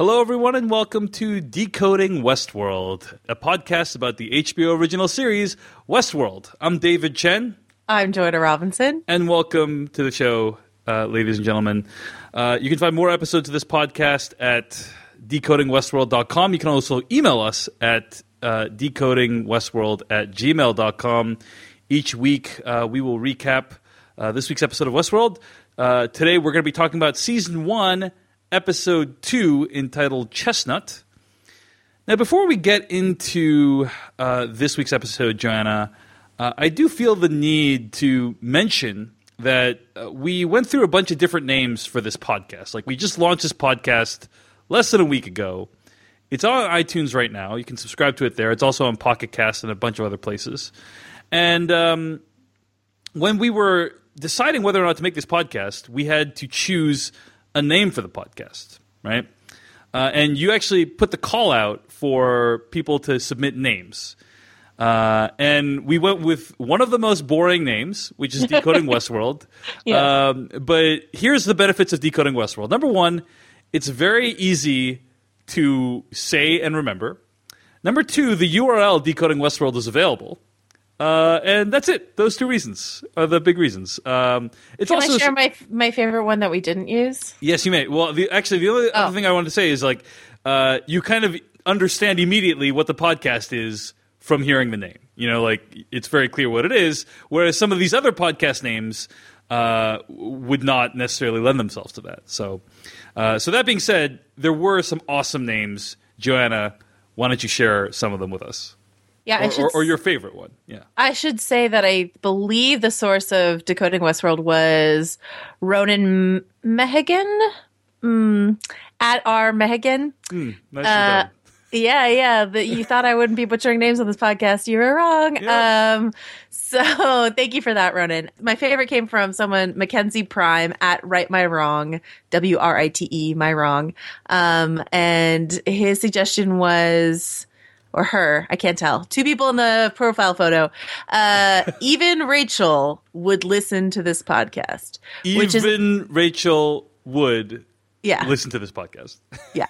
Hello, everyone, and welcome to Decoding Westworld, a podcast about the HBO original series Westworld. I'm David Chen, I'm Joanna Robinson. and welcome to the show, uh, ladies and gentlemen. Uh, you can find more episodes of this podcast at decodingwestworld.com. You can also email us at uh, decodingwestworld at gmail.com. Each week, uh, we will recap uh, this week's episode of Westworld. Uh, today, we're going to be talking about season one, episode two, entitled Chestnut. Now, before we get into uh, this week's episode, Joanna, uh, I do feel the need to mention that uh, we went through a bunch of different names for this podcast. Like, we just launched this podcast less than a week ago. It's on iTunes right now. You can subscribe to it there. It's also on Pocket Cast and a bunch of other places. And um, when we were deciding whether or not to make this podcast, we had to choose a name for the podcast, right? Uh, and you actually put the call out for people to submit names. Uh, and we went with one of the most boring names, which is Decoding Westworld. Yeah. Um, but here's the benefits of Decoding Westworld. Number one, it's very easy to say and remember. Number two, the URL Decoding Westworld is available. Uh, and that's it. Those two reasons are the big reasons. Um, it's Can also I share my my favorite one that we didn't use? Yes, you may. Well, the, actually, the only Oh. other thing I wanted to say is like uh, you kind of understand immediately what the podcast is from hearing the name. You know, like it's very clear what it is. Whereas some of these other podcast names uh, would not necessarily lend themselves to that. So, uh, so that being said, there were some awesome names. Joanna, why don't you share some of them with us, Yeah, I or, should or, or your favorite one? Yeah. I should say that I believe the source of decoding Westworld was Ronan Mehigan. Mm, at our Mehigan. Nice Uh. Yeah, yeah. The, you thought I wouldn't be butchering names on this podcast. You were wrong. Yeah. Um, so thank you for that, Ronan. My favorite came from someone, Mackenzie Prime at Write My Wrong, W R I T E, My Wrong. Um, and his suggestion was, or her, I can't tell. Two people in the profile photo. Uh, even Rachel would listen to this podcast, which is, Even Rachel would yeah, listen to this podcast. yeah.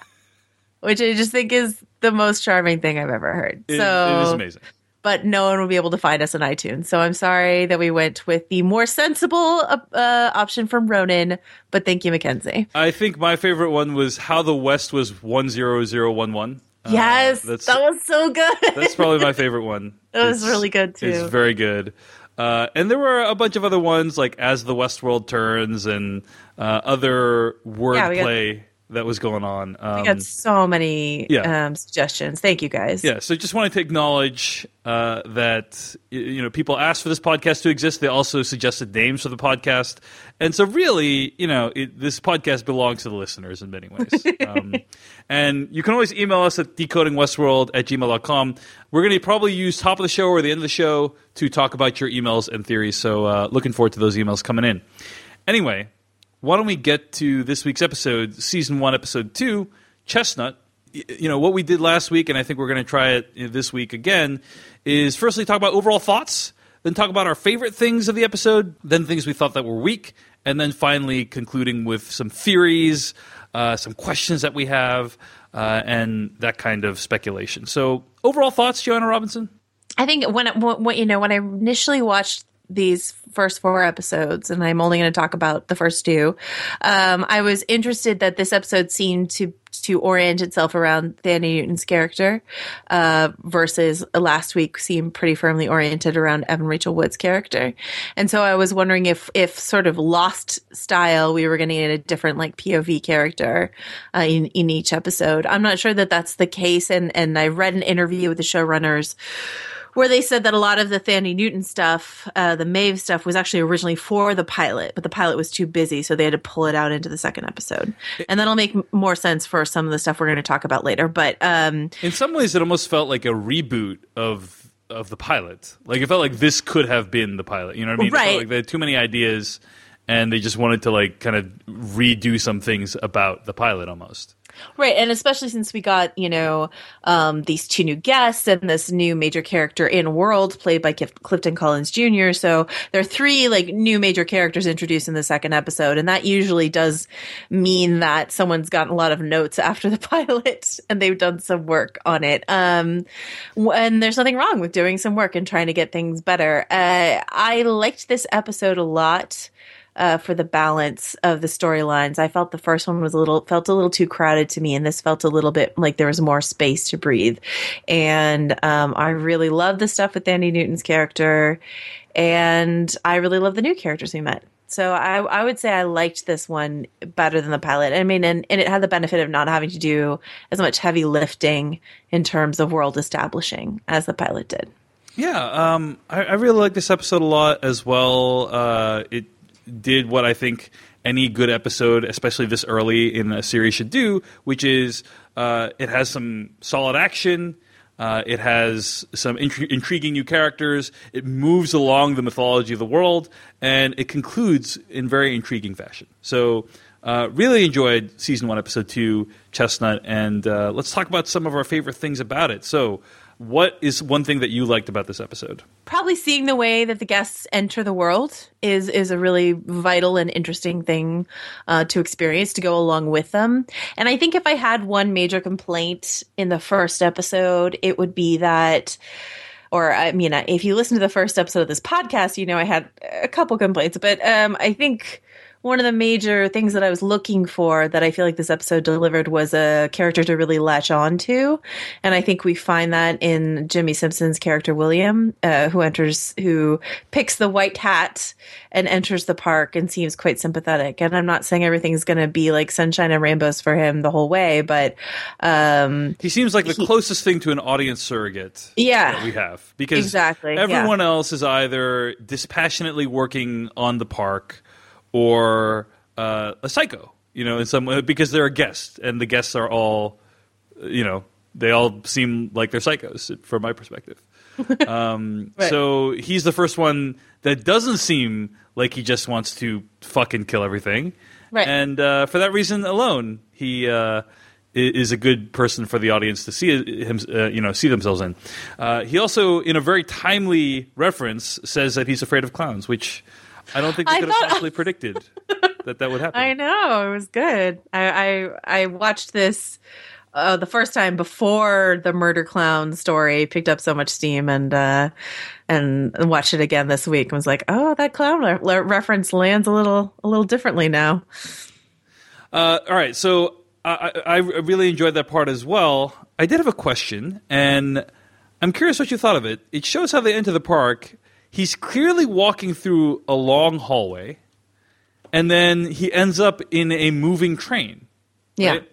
Which I just think is the most charming thing I've ever heard. It- so it is amazing. but no one will be able to find us on iTunes. So I'm sorry that we went with the more sensible uh, uh, option from Ronan, but thank you, Mackenzie. I think my favorite one was how the West was one zero zero one one. Yes, that's- that was so good. That's probably my favorite one. That was really good, too. It's very good. Uh, and there were a bunch of other ones like as the Westworld turns and uh, other Yeah, wordplay that was going on. Um, we got so many yeah. um, suggestions. Thank you, guys. Yeah, so just wanted to acknowledge uh, that you know people asked for this podcast to exist. They also suggested names for the podcast, and so really, you know, it, this podcast belongs to the listeners in many ways. um, and you can always email us at decodingwestworld at gmail.com. We're going to probably use top of the show or the end of the show to talk about your emails and theories. So uh, looking forward to those emails coming in. Anyway, why don't we get to this week's episode, season one, episode two, Chestnut. You know, what we did last week, and I think we're going to try it this week again, is firstly talk about overall thoughts, then talk about our favorite things of the episode, then things we thought that were weak, and then finally concluding with some theories, uh, some questions that we have, uh, and that kind of speculation. So, overall thoughts, Joanna Robinson? I think when when- you know when I initially watched these first four episodes, and I'm only going to talk about the first two, um, I was interested that this episode seemed to to orient itself around Thandie Newton's character, uh, versus last week seemed pretty firmly oriented around Evan Rachel Wood's character, and so I was wondering if if sort of Lost style we were going to get a different like POV character uh, in in each episode. I'm not sure that that's the case, and and I read an interview with the showrunners where they said that a lot of the Thandie Newton stuff, uh, the Maeve stuff, was actually originally for the pilot, but the pilot was too busy, so they had to pull it out into the second episode. And that'll make m- more sense for some of the stuff we're going to talk about later. But um, In some ways, it almost felt like a reboot of of the pilot. Like it felt like this could have been the pilot. You know what I mean? It felt Right. like they had too many ideas, and they just wanted to like kind of redo some things about the pilot almost. Right, and especially since we got you know um, these two new guests and this new major character in World played by Kif- Clifton Collins Jr. So there are three like new major characters introduced in the second episode, and that usually does mean that someone's gotten a lot of notes after the pilot and they've done some work on it. Um, and there's nothing wrong with doing some work and trying to get things better. Uh, I liked this episode a lot uh, for the balance of the storylines. I felt the first one was a little felt a little too crowded to me, and this felt a little bit like there was more space to breathe. And um, I really love the stuff with Thandie Newton's character, and I really love the new characters we met. So I, I would say I liked this one better than the pilot. I mean, and, and it had the benefit of not having to do as much heavy lifting in terms of world establishing as the pilot did. Yeah, um, I, I really like this episode a lot as well. Uh, it did what I think any good episode, especially this early in a series, should do, which is uh, it has some solid action. Uh, it has some intri- intriguing new characters. It moves along the mythology of the world, and it concludes in very intriguing fashion. So, uh, really enjoyed season one, episode two, Chestnut, and uh, let's talk about some of our favorite things about it. So, what is one thing that you liked about this episode? probably seeing the way that the guests enter the world is is a really vital and interesting thing uh, to experience to go along with them. And I think if I had one major complaint in the first episode, it would be that. Or I mean, if you listen to the first episode of this podcast, you know I had a couple complaints, but um, I think one of the major things that I was looking for that I feel like this episode delivered was a character to really latch on to. And I think we find that in Jimmy Simpson's character, William, uh, who enters, who picks the white hat and enters the park and seems quite sympathetic. And I'm not saying everything's going to be like sunshine and rainbows for him the whole way, but, um, He seems like the closest thing to an audience surrogate Yeah. that we have because Exactly, yeah. everyone else is either dispassionately working on the park or uh, a psycho, you know, in some way because they're a guest and the guests are all, you know, they all seem like they're psychos from my perspective. Um, Right. So he's the first one that doesn't seem like he just wants to fucking kill everything. Right. And uh, for that reason alone, he uh, is a good person for the audience to see him, uh, you know, see themselves in. Uh, he also, in a very timely reference, says that he's afraid of clowns, which I don't think we I could have thought- possibly predicted that that would happen. I know it was good. I I, I watched this uh, the first time before the murder clown story picked up so much steam, and uh, and watched it again this week. and was like, oh, that clown re- re- reference lands a little a little differently now. Uh, all right, so I I really enjoyed that part as well. I did have a question, and I'm curious what you thought of it. It shows how they enter the park. He's clearly walking through a long hallway, and then he ends up in a moving train. Yeah. right?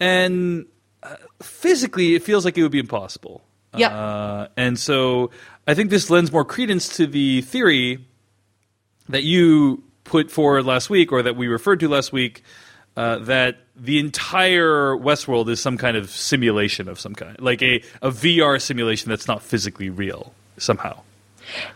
And uh, physically, it feels like it would be impossible. Yep. Uh, and so I think this lends more credence to the theory that you put forward last week, or that we referred to last week, uh, that the entire Westworld is some kind of simulation of some kind, like a, a VR simulation that's not physically real somehow.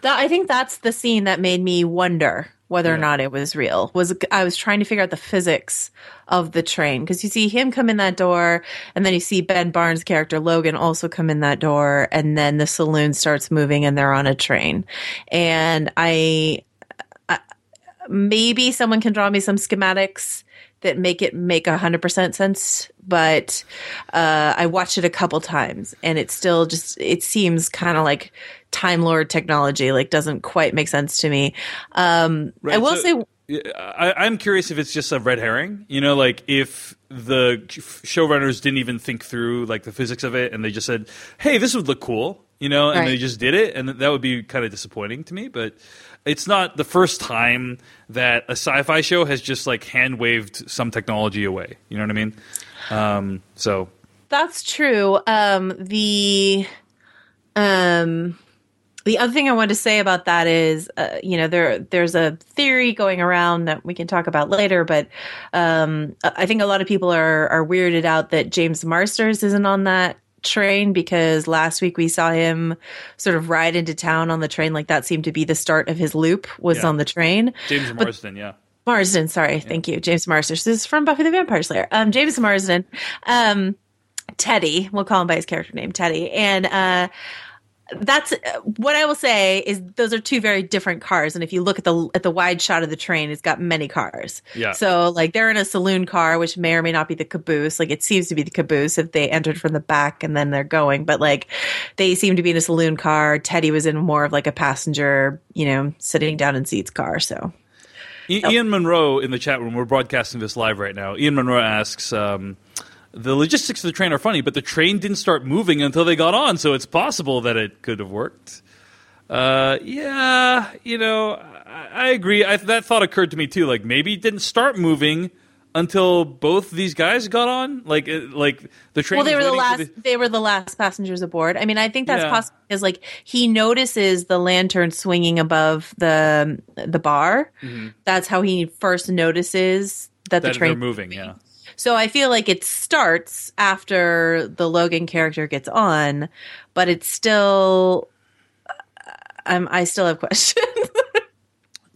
That, I think that's the scene that made me wonder whether or not it was real. Was I was trying to figure out the physics of the train because you see him come in that door, and then you see Ben Barnes' character Logan also come in that door, and then the saloon starts moving, and they're on a train. And I, I maybe someone can draw me some schematics that make it make a hundred percent sense, but uh, I watched it a couple times, and it still just it seems kind of like Time Lord technology, like doesn't quite make sense to me. Um, I will so- say, I, I'm curious if it's just a red herring. You know, like if the showrunners didn't even think through like the physics of it, and they just said, "Hey, this would look cool," you know, and Right. they just did it, and that would be kind of disappointing to me. But it's not the first time that a sci-fi show has just like hand waved some technology away. You know what I mean? Um, so That's true. Um, the um, The other thing I wanted to say about that is, uh, you know, there there's a theory going around that we can talk about later, but um, I think a lot of people are are weirded out that James Marsters isn't on that train because last week we saw him sort of ride into town on the train like that seemed to be the start of his loop was Yeah. on the train James Marsden, yeah. Marsden, sorry, thank you, James Marsden. This is from Buffy the Vampire Slayer. Um, James Marsden, um, Teddy, we'll call him by his character name, Teddy, and uh, that's uh, what I will say is those are two very different cars. And if you look at the at the wide shot of the train, it's got many cars. Yeah. So like they're in a saloon car, which may or may not be the caboose. Like it seems to be the caboose if they entered from the back and then they're going. But like they seem to be in a saloon car. Teddy was in more of like a passenger, you know, sitting down in seats car. So. I- Ian Monroe in the chat room. We're broadcasting this live right now. Ian Monroe asks, um, "The logistics of the train are funny, but the train didn't start moving until they got on, so it's possible that it could have worked." Uh, yeah, you know, I, I agree. I, that thought occurred to me too. Like maybe it didn't start moving until both these guys got on. Like, like the train. well they was were the last they were the last passengers aboard i mean i think that's Yeah. possible because like he notices the lantern swinging above the the bar that's how he first notices that, Mm-hmm. that the train moving. Yeah. So i feel like it starts after the logan character gets on but it's still I'm, i still have questions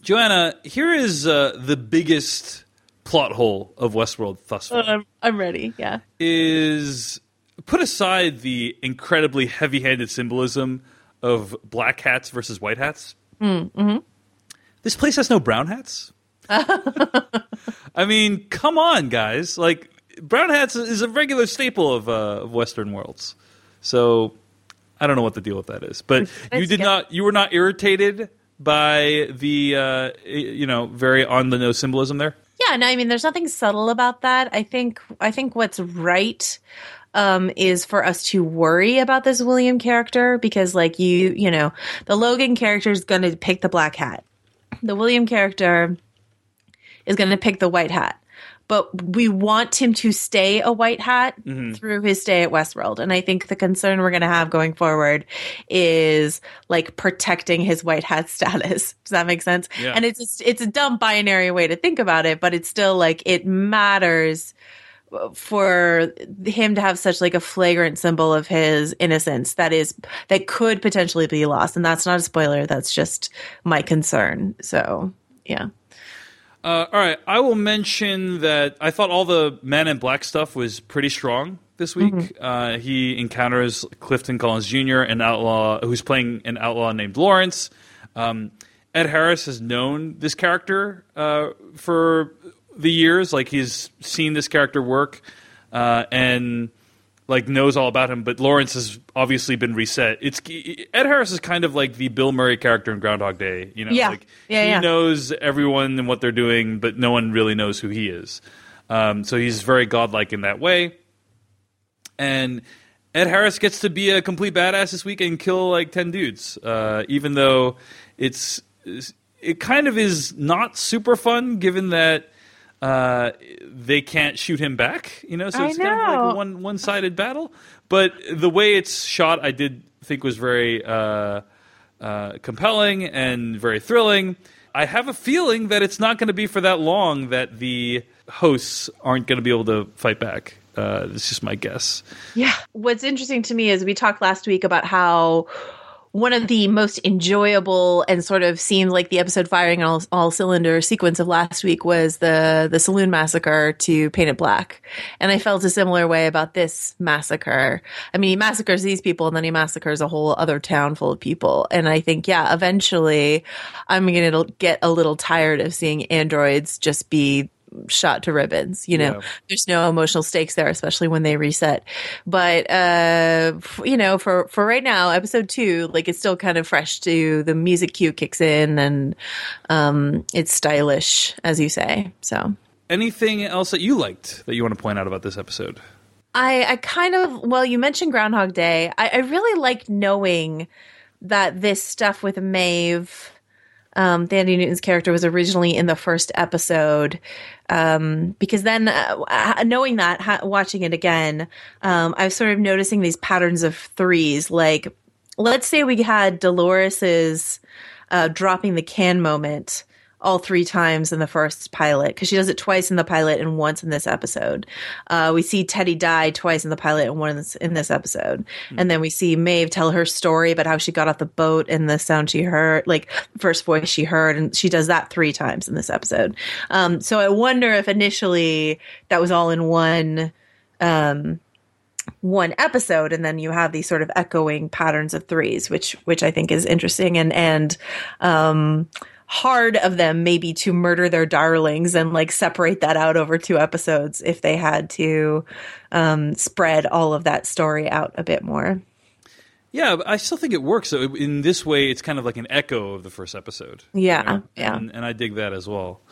Joanna, here is uh, the biggest plot hole of Westworld thus far. I'm, I'm ready yeah is put aside the incredibly heavy-handed symbolism of black hats versus white hats. Mm-hmm. This place has no brown hats. I mean, come on, guys! Like brown hats is a regular staple of, uh, of Western worlds. So I don't know what the deal with that is, but you did not. You were not irritated by the uh, you know very on the nose symbolism there. Yeah, no, I mean, there's nothing subtle about that. I think, I think what's right um, is for us to worry about this William character because, like, you, you know, the Logan character is going to pick the black hat. The William character is going to pick the white hat. But we want him to stay a white hat mm-hmm. through his stay at Westworld. And I think the concern we're going to have going forward is like protecting his white hat status. Does that make sense? Yeah. And it's it's a dumb binary way to think about it, but it's still like it matters for him to have such like a flagrant symbol of his innocence that is that could potentially be lost and that's not a spoiler that's just my concern so yeah Uh, all right, I will mention that I thought all the Man in Black stuff was pretty strong this week. Uh, he encounters Clifton Collins Jr., an outlaw who's playing an outlaw named Lawrence. Um, Ed Harris has known this character uh, for the years, like he's seen this character work, uh, and like knows all about him. But Lawrence has obviously been reset. It's Ed Harris is kind of like the Bill Murray character in Groundhog Day. You know, Yeah. like Yeah, he yeah. knows everyone and what they're doing, but no one really knows who he is. Um, so he's very godlike in that way. And Ed Harris gets to be a complete badass this week and kill like ten dudes, uh, even though it's it kind of is not super fun given that uh, they can't shoot him back. You know, so it's kind of like a one one sided battle. But the way it's shot, I did think was very uh, uh, compelling and very thrilling. I have a feeling that it's not going to be for that long that the hosts aren't going to be able to fight back. Uh, it's just my guess. Yeah. What's interesting to me is we talked last week about how one of the most enjoyable and sort of seemed like the episode firing all, all cylinder sequence of last week was the the saloon massacre to Paint It Black, and I felt a similar way about this massacre. I mean, he massacres these people, and then he massacres a whole other town full of people, and I think, yeah, eventually, I'm gonna get a little tired of seeing androids just be shot to ribbons you know Yeah. there's no emotional stakes there especially when they reset but uh f- you know for for right now episode two like it's still kind of fresh to the music cue kicks in and um it's stylish as you say so Anything else that you liked that you want to point out about this episode? I, I kind of well, you mentioned Groundhog Day. I, I really like knowing that this stuff with Maeve, um, Thandie Newton's character, was originally in the first episode. Um, because then, uh, uh, knowing that, ha- watching it again, um, I was sort of noticing these patterns of threes, like let's say we had Dolores's uh, dropping the can moment all three times in the first pilot because she does it twice in the pilot and once in this episode. Uh, we see Teddy die twice in the pilot and once in this, episode, mm. and then we see Maeve tell her story about how she got off the boat and the sound she heard, like first voice she heard, and she does that three times in this episode. Um, so I wonder if initially that was all in one. Um, one episode and then you have these sort of echoing patterns of threes which which i think is interesting and and um hard of them maybe to murder their darlings and like separate that out over two episodes if they had to um, spread all of that story out a bit more. Yeah, I still think it works. So in this way, it's kind of like an echo of the first episode. Yeah, you know? yeah, and, and, I dig that as well.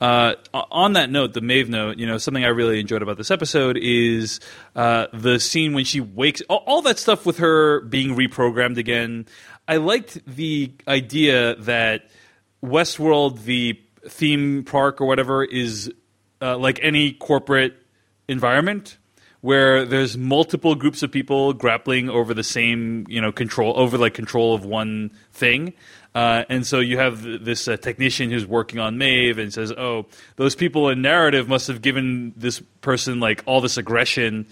Uh, on that note, the Maeve note, you know, something I really enjoyed about this episode is uh, the scene when she wakes. All, all, that stuff with her being reprogrammed again. I liked the idea that Westworld, the theme park or whatever, is uh, like any corporate environment where there's multiple groups of people grappling over the same, you know, control over like control of one thing. Uh, and so you have this uh, technician who's working on Maeve and says, "Oh, those people in narrative must have given this person like all this aggression,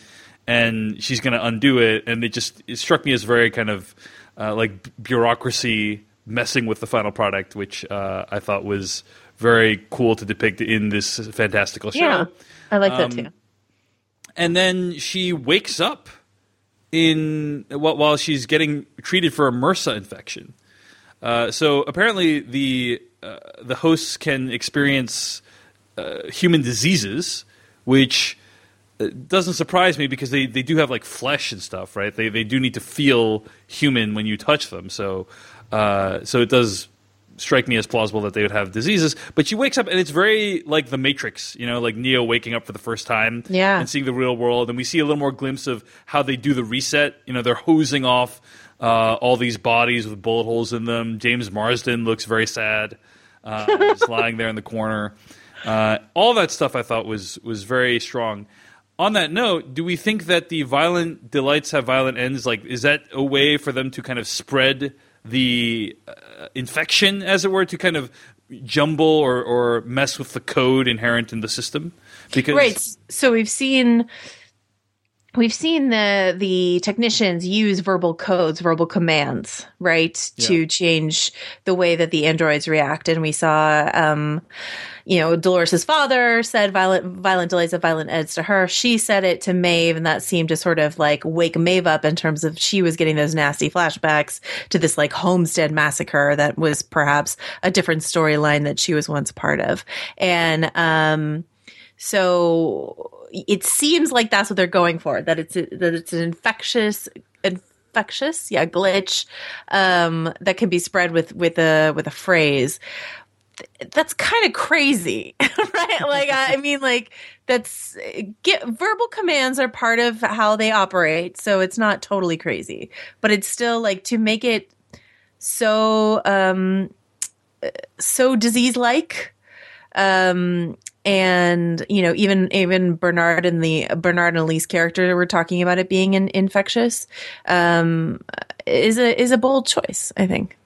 and she's going to undo it." And it just it struck me as very kind of uh, like bureaucracy messing with the final product, which uh, I thought was very cool to depict in this fantastical show. Yeah, I like um, that too. And then she wakes up in while she's getting treated for a MRSA infection. Uh, so apparently, the uh, the hosts can experience uh, human diseases, which uh, doesn't surprise me because they, they do have like flesh and stuff, right? They they do need to feel human when you touch them. So uh, so it does strike me as plausible that they would have diseases. But she wakes up and it's very like the Matrix, you know, like Neo waking up for the first time yeah. and seeing the real world. And we see a little more glimpse of how they do the reset. You know, they're hosing off uh, all these bodies with bullet holes in them. James Marsden looks very sad, uh, just lying there in the corner. Uh, all that stuff I thought was was very strong. On that note, do we think that the violent delights have violent ends? Like, is that a way for them to kind of spread – the uh, infection, as it were, to kind of jumble or, or mess with the code inherent in the system. Because right, so we've seen we've seen the the technicians use verbal codes verbal commands right yeah. to change the way that the androids react and we saw um you know dolores's father said violent violent delays of violent eds to her she said it to maeve and that seemed to sort of like wake maeve up in terms of she was getting those nasty flashbacks to this like homestead massacre that was perhaps a different storyline that she was once part of and um so it seems like that's what they're going for. That it's a, that it's an infectious infectious yeah glitch um, that can be spread with with a with a phrase. That's kind of crazy, right? like I mean, like that's get verbal commands are part of how they operate, so it's not totally crazy, but it's still like to make it so um so disease like um and you know even even Bernard and the Bernard and Elise character we're talking about it being an infectious um, is a is a bold choice I think.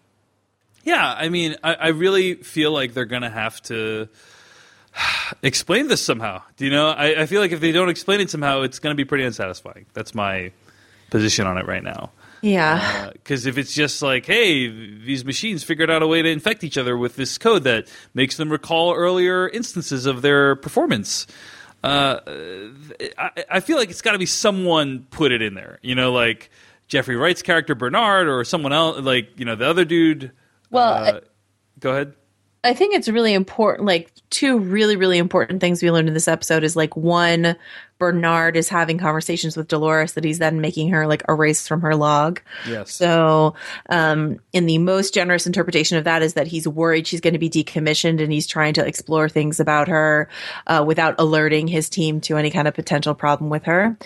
Yeah, I mean, I, I really feel like they're gonna have to explain this somehow. Do you know? I, I feel like if they don't explain it somehow, it's gonna be pretty unsatisfying. That's my position on it right now. Yeah. Because uh, if it's just like, hey, these machines figured out a way to infect each other with this code that makes them recall earlier instances of their performance. Uh, I, I, feel like it's got to be someone put it in there. You know, like Jeffrey Wright's character Bernard, or someone else, like you know the other dude. Well, uh, go ahead. I think it's really important. Like two really, really important things we learned in this episode is like one, Bernard is having conversations with Dolores that he's then making her like erase from her log. Yes. So, um, in the most generous interpretation of that is that he's worried she's going to be decommissioned and he's trying to explore things about her uh, without alerting his team to any kind of potential problem with her.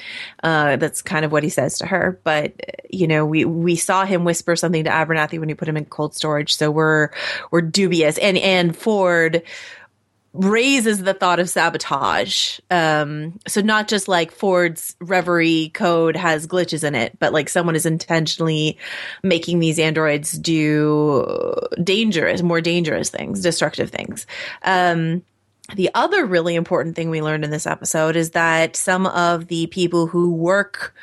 Uh, that's kind of what he says to her. But you know, we we saw him whisper something to Abernathy when he put him in cold storage, so we're we're dubious. And and Ford raises the thought of sabotage. Um, so not just like Ford's Reverie code has glitches in it, but like someone is intentionally making these androids do dangerous, more dangerous things, destructive things. Um, the other really important thing we learned in this episode is that some of the people who work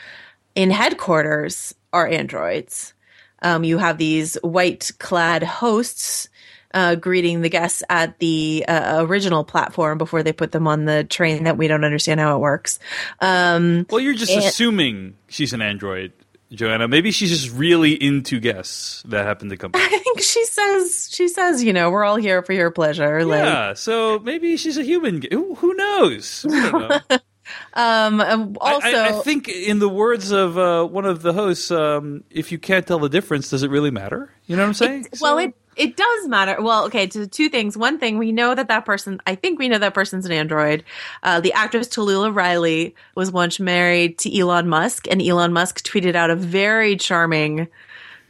in headquarters are androids. Um, you have these white clad hosts uh, greeting the guests at the uh, original platform before they put them on the train that we don't understand how it works. Um, well, you're just and- assuming she's an android. Joanna, maybe she's just really into guests that happen to come. I think she says she says, you know, we're all here for your pleasure. Yeah, like, so maybe she's a human. Who, who knows? Know. um, also, I, I, think in the words of uh, one of the hosts, um, if you can't tell the difference, does it really matter? You know what I'm saying? It, well, it it does matter. Well, okay, to two things. One thing, we know that that person, I think we know that person's an android. Uh, the actress Talulah Riley was once married to Elon Musk, and Elon Musk tweeted out a very charming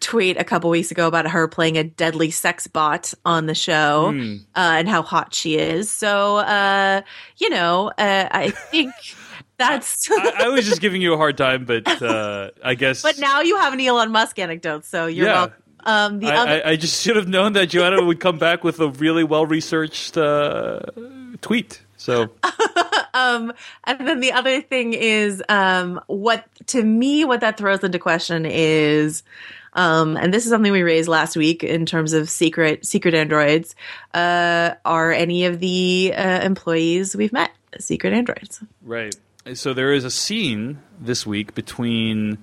tweet a couple weeks ago about her playing a deadly sex bot on the show mm. uh, and how hot she is. So, uh, you know, uh, I think. That's. I, I, was just giving you a hard time, but uh, I guess. But now you have an Elon Musk anecdote, so you're yeah. welcome. Um, the I, other- I, I, just should have known that Joanna would come back with a really well researched uh, tweet. So, um, and then the other thing is, um, what to me, what that throws into question is, um, and this is something we raised last week in terms of secret secret androids. Uh, are any of the uh, employees we've met secret androids? Right. So there is a scene this week between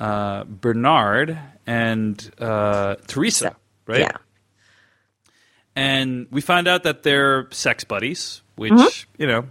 uh, Bernard and uh, Teresa, right? Yeah. And we find out that they're sex buddies, which mm-hmm. you know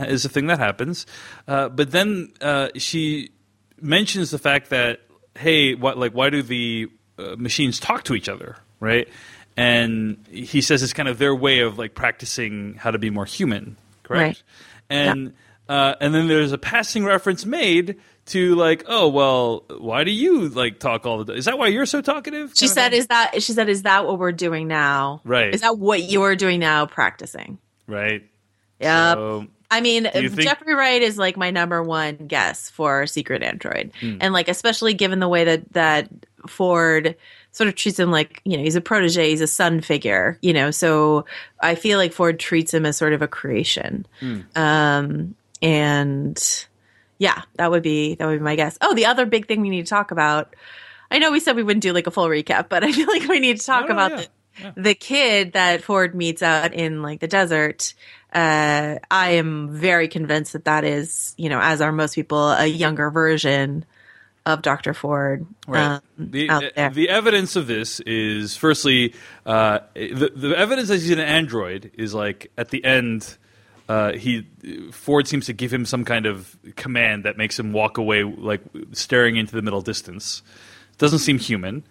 is a thing that happens. Uh, but then uh, she mentions the fact that hey, what like why do the uh, machines talk to each other, right? And he says it's kind of their way of like practicing how to be more human, correct? Right. And yeah. Uh, and then there's a passing reference made to like, oh well, why do you like talk all the time? Is that why you're so talkative? She said, "Is that?" She said, "Is that what we're doing now? Right? Is that what you're doing now, practicing? Right? Yeah. So, I mean, think- Jeffrey Wright is like my number one guess for Secret Android, hmm. and like especially given the way that that Ford sort of treats him like you know he's a protege, he's a son figure, you know. So I feel like Ford treats him as sort of a creation, hmm. um, and yeah, that would be that would be my guess. Oh, the other big thing we need to talk about. I know we said we wouldn't do like a full recap, but I feel like we need to talk no, no, about yeah. the, yeah. the kid that Ford meets out in like the desert. Uh, I am very convinced that that is, you know, as are most people, a younger version of Dr. Ford. Right. Um, the, the evidence of this is, firstly, uh, the, the evidence that he's an android is like at the end uh, he Ford seems to give him some kind of command that makes him walk away, like staring into the middle distance. Doesn't seem human.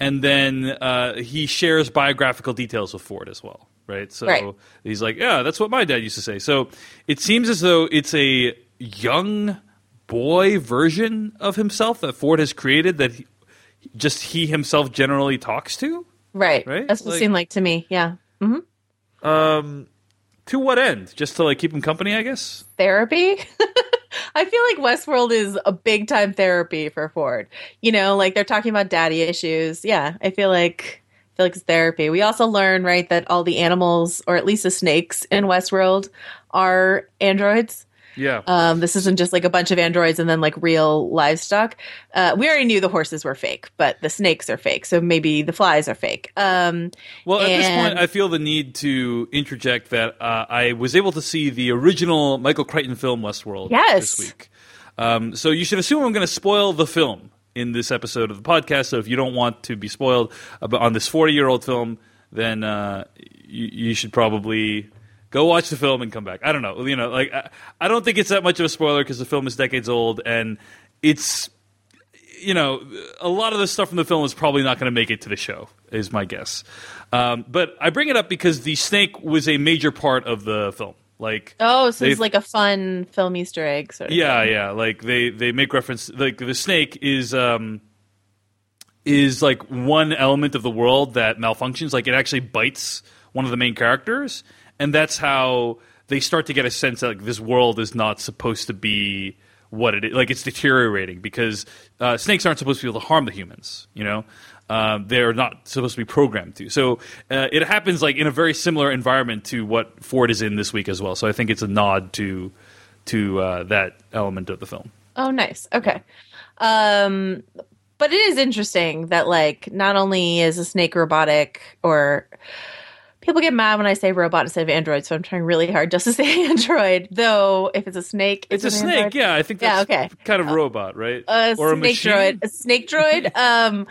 And then uh, he shares biographical details with Ford as well, right? So right. he's like, "Yeah, that's what my dad used to say." So it seems as though it's a young boy version of himself that Ford has created that he, just he himself generally talks to. Right. Right. That's what like, it seemed like to me. Yeah. Mm-hmm. Um to what end? Just to like keep him company, I guess. Therapy. I feel like Westworld is a big time therapy for Ford. You know, like they're talking about daddy issues. Yeah, I feel like I feel like it's therapy. We also learn right that all the animals, or at least the snakes in Westworld, are androids. Yeah. Um, this isn't just like a bunch of androids and then like real livestock. Uh, we already knew the horses were fake, but the snakes are fake. So maybe the flies are fake. Um, well, at and... this point, I feel the need to interject that uh, I was able to see the original Michael Crichton film Westworld yes. this week. Um, so you should assume I'm going to spoil the film in this episode of the podcast. So if you don't want to be spoiled on this 40 year old film, then uh, you, you should probably Go watch the film and come back. I don't know. You know, like I, I don't think it's that much of a spoiler because the film is decades old and it's you know, a lot of the stuff from the film is probably not going to make it to the show, is my guess. Um, but I bring it up because the snake was a major part of the film. Like, oh, so it's like a fun film Easter egg, sort of. Yeah, thing. yeah. Like they they make reference. Like the snake is um is like one element of the world that malfunctions. Like it actually bites one of the main characters, and that's how they start to get a sense that like, this world is not supposed to be what it is. Like it's deteriorating because uh, snakes aren't supposed to be able to harm the humans. You know, um, they're not supposed to be programmed to. So uh, it happens like in a very similar environment to what Ford is in this week as well. So I think it's a nod to to uh, that element of the film. Oh, nice. Okay. Um, but it is interesting that like not only is a snake robotic or people get mad when I say robot instead of android, so I'm trying really hard just to say android. Though if it's a snake, It's, a an snake, android. yeah. I think that's Yeah, okay. kind of robot, right? a or a snake machine. droid, a snake droid. um,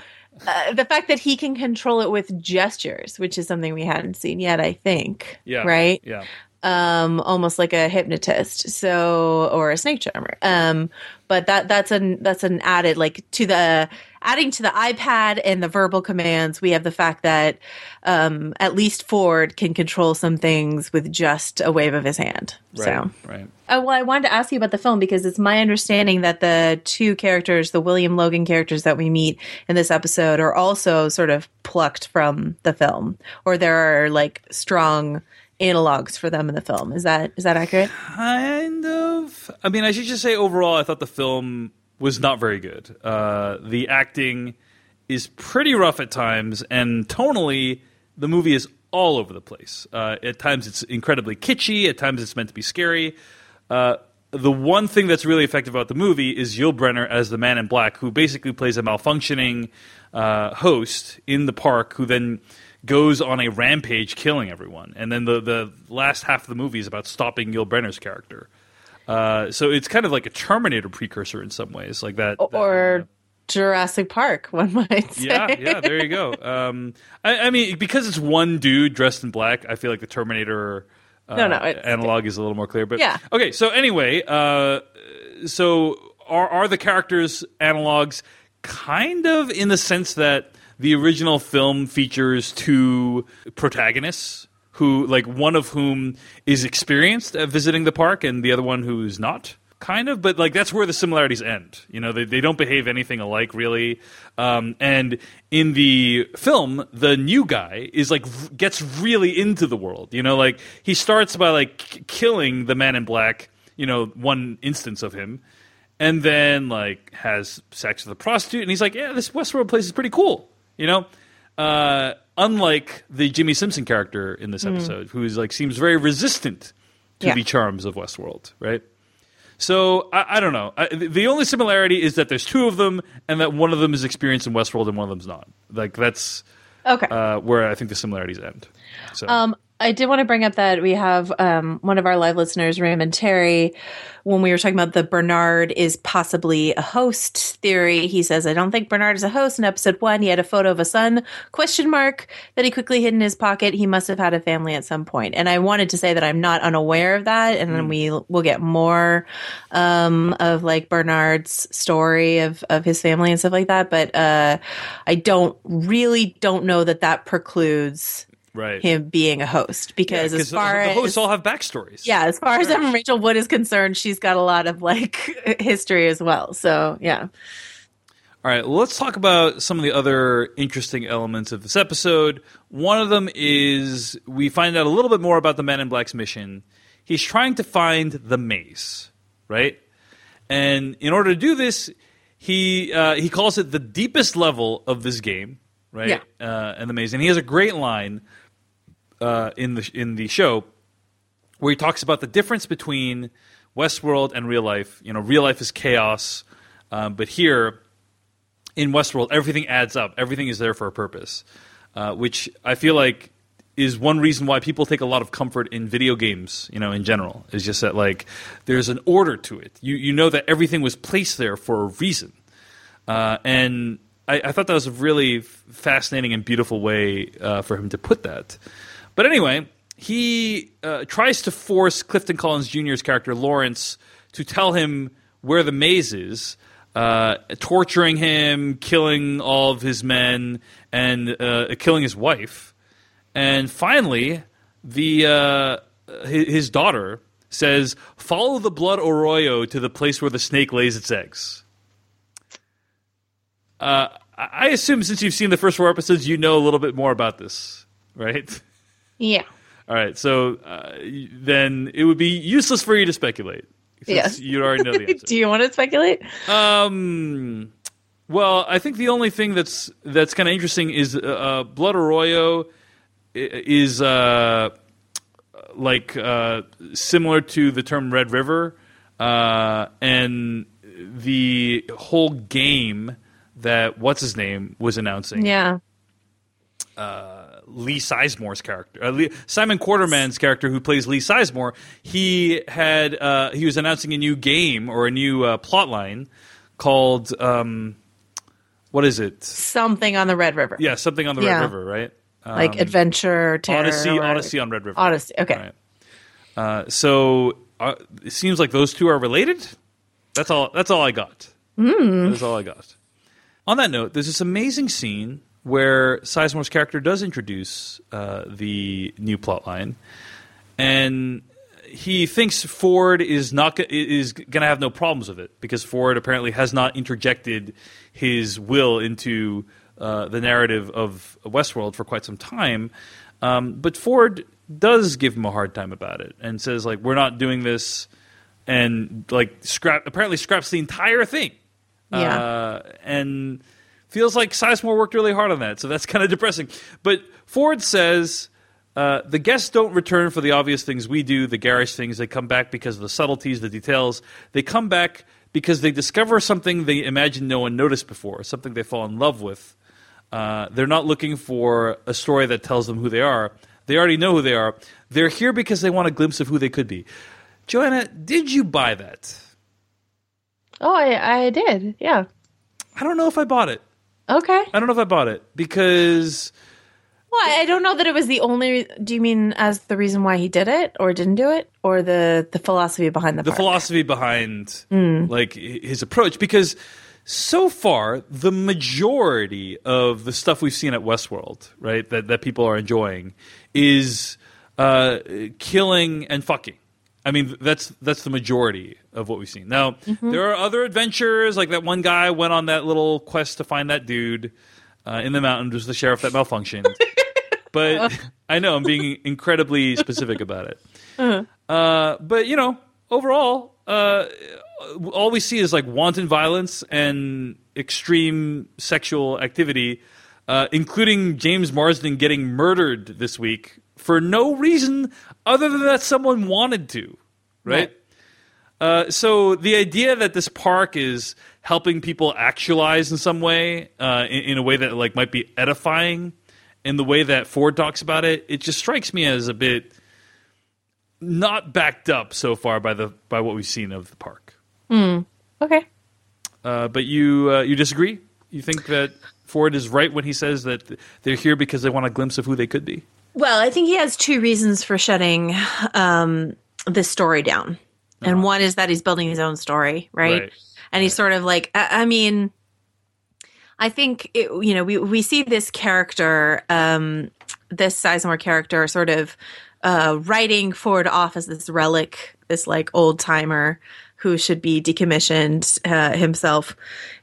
uh, the fact that he can control it with gestures, which is something we hadn't seen yet, I think. Yeah. Right. Yeah. Um, almost like a hypnotist, so or a snake charmer. Um, but that that's an that's an added like to the adding to the iPad and the verbal commands. We have the fact that um, at least Ford can control some things with just a wave of his hand. Right. So. Right. Oh, well, I wanted to ask you about the film because it's my understanding that the two characters, the William Logan characters that we meet in this episode, are also sort of plucked from the film, or there are like strong analogs for them in the film. Is that is that accurate? Kind of. I mean, I should just say overall, I thought the film was not very good. Uh, the acting is pretty rough at times, and tonally, the movie is all over the place. Uh, at times, it's incredibly kitschy. At times, it's meant to be scary. Uh, the one thing that's really effective about the movie is Yul Brynner as the Man in Black, who basically plays a malfunctioning uh, host in the park, who then goes on a rampage, killing everyone. And then the the last half of the movie is about stopping Yul Brynner's character. Uh, so it's kind of like a Terminator precursor in some ways, like that. that- Or Jurassic Park, one might say. yeah, yeah, there you go. Um, I, I mean, because it's one dude dressed in black, I feel like the Terminator uh, No, no, analog is a little more clear. But Yeah. okay. So anyway, uh, so are are the characters analogs? Kind of in the sense that the original film features two protagonists who, like, one of whom is experienced at visiting the park, and the other one who's not kind of but like that's where the similarities end. You know they, they don't behave anything alike really. Um, and in the film the new guy is like gets really into the world. You know like he starts by like killing the man in black you know one instance of him and then like has sex with a prostitute and he's like yeah this westworld place is pretty cool you know uh, unlike the jimmy simpson character in this episode who's like seems very resistant to Yeah. the charms of westworld right so I, I don't know. I, the- the only similarity is that there's two of them, and that one of them is experienced in Westworld and one of them's not. Like that's Okay. uh, where I think the similarities end. So Um, I did want to bring up that we have um, one of our live listeners, Raymond Terry, when we were talking about the Bernard is possibly a host theory. He says, "I don't think Bernard is a host." In episode one, he had a photo of a son question mark that he quickly hid in his pocket. He must have had a family at some point. And I wanted to say that I'm not unaware of that, and then we will get more um, of like Bernard's story of of his family and stuff like that. But uh, I don't really don't know that that precludes right. him being a host because Yeah, as 'cause the- far the hosts as all have backstories. yeah, as far as um, Rachel Wood is concerned, she's got a lot of like history as well. So yeah, All right, well, let's talk about some of the other interesting elements of this episode. One of them is we find out a little bit more about the Man in Black's mission. He's trying to find the maze, right? And in order to do this, he uh, he calls it the deepest level of this game, right? Yeah. Uh, and the maze, and he has a great line uh, in the in the show where he talks about the difference between Westworld and real life. You know, real life is chaos, um, but here in Westworld, everything adds up. Everything is there for a purpose, uh, which I feel like is one reason why people take a lot of comfort in video games. You know, in general, is just that like there's an order to it. You you know that everything was placed there for a reason, uh, and I, I thought that was a really fascinating and beautiful way uh, for him to put that. But anyway, he uh, tries to force Clifton Collins Jr.'s character Lawrence to tell him where the maze is, uh, torturing him, killing all of his men, and uh, killing his wife. And finally, the uh, his, daughter says, "Follow the blood arroyo to the place where the snake lays its eggs." Uh, I assume since you've seen the first four episodes, you know a little bit more about this, right? Yeah. All right. So uh, then it would be useless for you to speculate. Yes. You already know the answer. Do you want to speculate? Um. Well, I think the only thing that's that's kind of interesting is uh, uh, Blood Arroyo is uh, like uh, similar to the term Red River, uh, and the whole game that what's his name was announcing. Yeah. Lee Sizemore's character, uh, Lee, Simon Quarterman's character, who plays Lee Sizemore, he had uh, he was announcing a new game or a new uh, plot line called um, what is it? Something on the Red River. Yeah, something on the Yeah. Red River, right? Um, Like adventure, terror. Odyssey, or- Odyssey on Red River. Odyssey. Okay. Right. Uh, so uh, it seems like those two are related. That's all. That's all I got. Hmm. That's all I got. On that note, there's this amazing scene where Sizemore's character does introduce uh, the new plot line, and he thinks Ford is not is going to have no problems with it because Ford apparently has not interjected his will into uh, the narrative of Westworld for quite some time. Um, but Ford does give him a hard time about it and says like we're not doing this and like scrap apparently scraps the entire thing Yeah. uh, and feels like Sizemore worked really hard on that. So that's kind of depressing. But Ford says uh, the guests don't return for the obvious things we do, the garish things. They come back because of the subtleties, the details. They come back because they discover something they imagine no one noticed before, something they fall in love with. Uh, they're not looking for a story that tells them who they are. They already know who they are. They're here because they want a glimpse of who they could be. Joanna, did you buy that? Oh, I, I did. Yeah. I don't know if I bought it. Okay. I don't know if I bought it because Well, I don't know that it was the only. Do you mean as the reason why he did it or didn't do it, or the the philosophy behind the the park? philosophy behind like his approach because so far the majority of the stuff we've seen at Westworld, right, that that people are enjoying is uh, killing and fucking. I mean, that's that's the majority of what we've seen. Now, there are other adventures, like that one guy went on that little quest to find that dude uh, in the mountains, was the sheriff that malfunctioned. but I know I'm being incredibly specific about it. Uh, but you know, overall, uh, all we see is like wanton violence and extreme sexual activity, uh, including James Marsden getting murdered this week for no reason other than that someone wanted to, right? Uh, so the idea that this park is helping people actualize in some way, uh, in, in a way that like might be edifying, in the way that Ford talks about it, it just strikes me as a bit not backed up so far by the by what we've seen of the park. Okay. Uh, but you uh, you disagree? You think that Ford is right when he says that they're here because they want a glimpse of who they could be? Well, I think he has two reasons for shutting um, this story down. And one is that he's building his own story, right? Right. And he's sort of like, I, I mean, I think, it, you know, we, we see this character, um, this Sizemore character, sort of uh, writing Ford off as this relic, this like old timer who should be decommissioned uh, himself.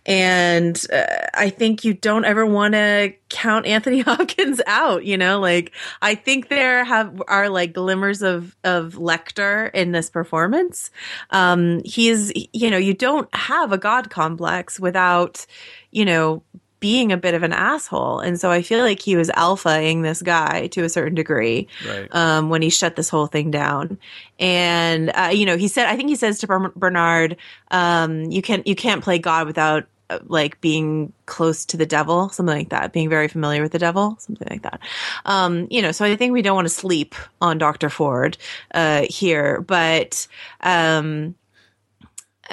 And uh, I think you don't ever want to count Anthony Hopkins out, you know, like I think there have are like glimmers of of Lecter in this performance. Um he's you know, you don't have a god complex without, you know, being a bit of an asshole. And so I feel like he was alphaing this guy to a certain degree Right. um, when he shut this whole thing down. And uh, you know, he said, I think he says to Bernard, um, "You can't you can't play God without uh, like being close to the devil, something like that, being very familiar with the devil, something like that." Um, you know, so I think we don't want to sleep on Doctor Ford uh, here, but um,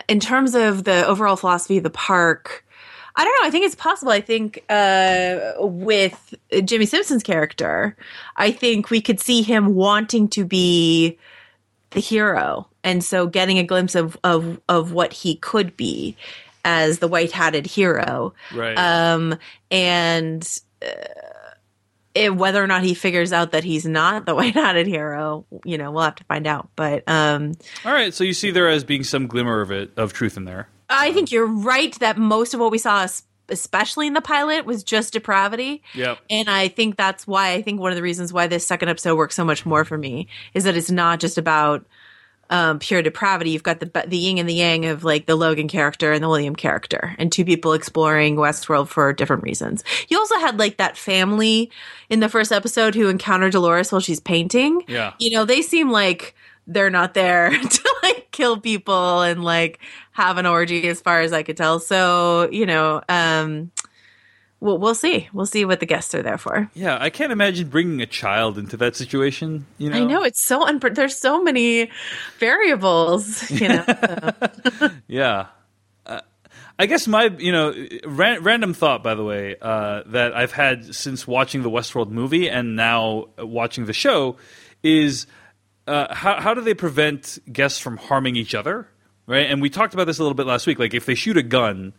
in terms of the overall philosophy of the park. I don't know. I think it's possible. I think uh, with Jimmy Simpson's character, I think we could see him wanting to be the hero, and so getting a glimpse of of of what he could be as the white hatted hero. Right. Um, and uh, it, whether or not he figures out that he's not the white hatted hero, you know, we'll have to find out. But um, All right. So you see there as being some glimmer of it of truth in there. I think you're right that most of what we saw, especially in the pilot, was just depravity. Yep. And I think that's why I think one of the reasons why this second episode works so much more for me is that it's not just about um, pure depravity. You've got the the yin and the yang of like the Logan character and the William character, and two people exploring Westworld for different reasons. You also had like that family in the first episode who encounter Dolores while she's painting. Yeah. you know they seem like they're not there to like kill people and like have an orgy, as far as I could tell. So you know, um, we'll we'll see. We'll see what the guests are there for. Yeah, I can't imagine bringing a child into that situation. You know, I know it's so unpre- there's so many variables, you know. Yeah. Uh, I guess my, you know, ran- random thought, by the way, uh, that I've had since watching the Westworld movie and now watching the show is uh, how, how do they prevent guests from harming each other? Right. And we talked about this a little bit last week. Like, if they shoot a gun,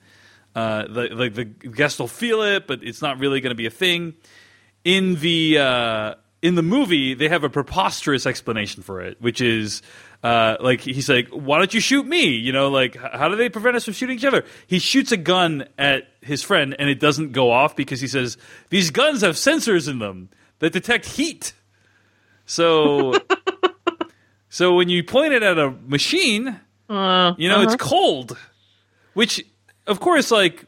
uh, the, the, the guest will feel it, but it's not really going to be a thing. In the uh, in the movie, they have a preposterous explanation for it, which is uh, like he's like, "Why don't you shoot me?" You know, like how do they prevent us from shooting each other? He shoots a gun at his friend, and it doesn't go off because he says these guns have sensors in them that detect heat. So, so when you point it at a machine, Uh, you know, it's cold, which, of course, like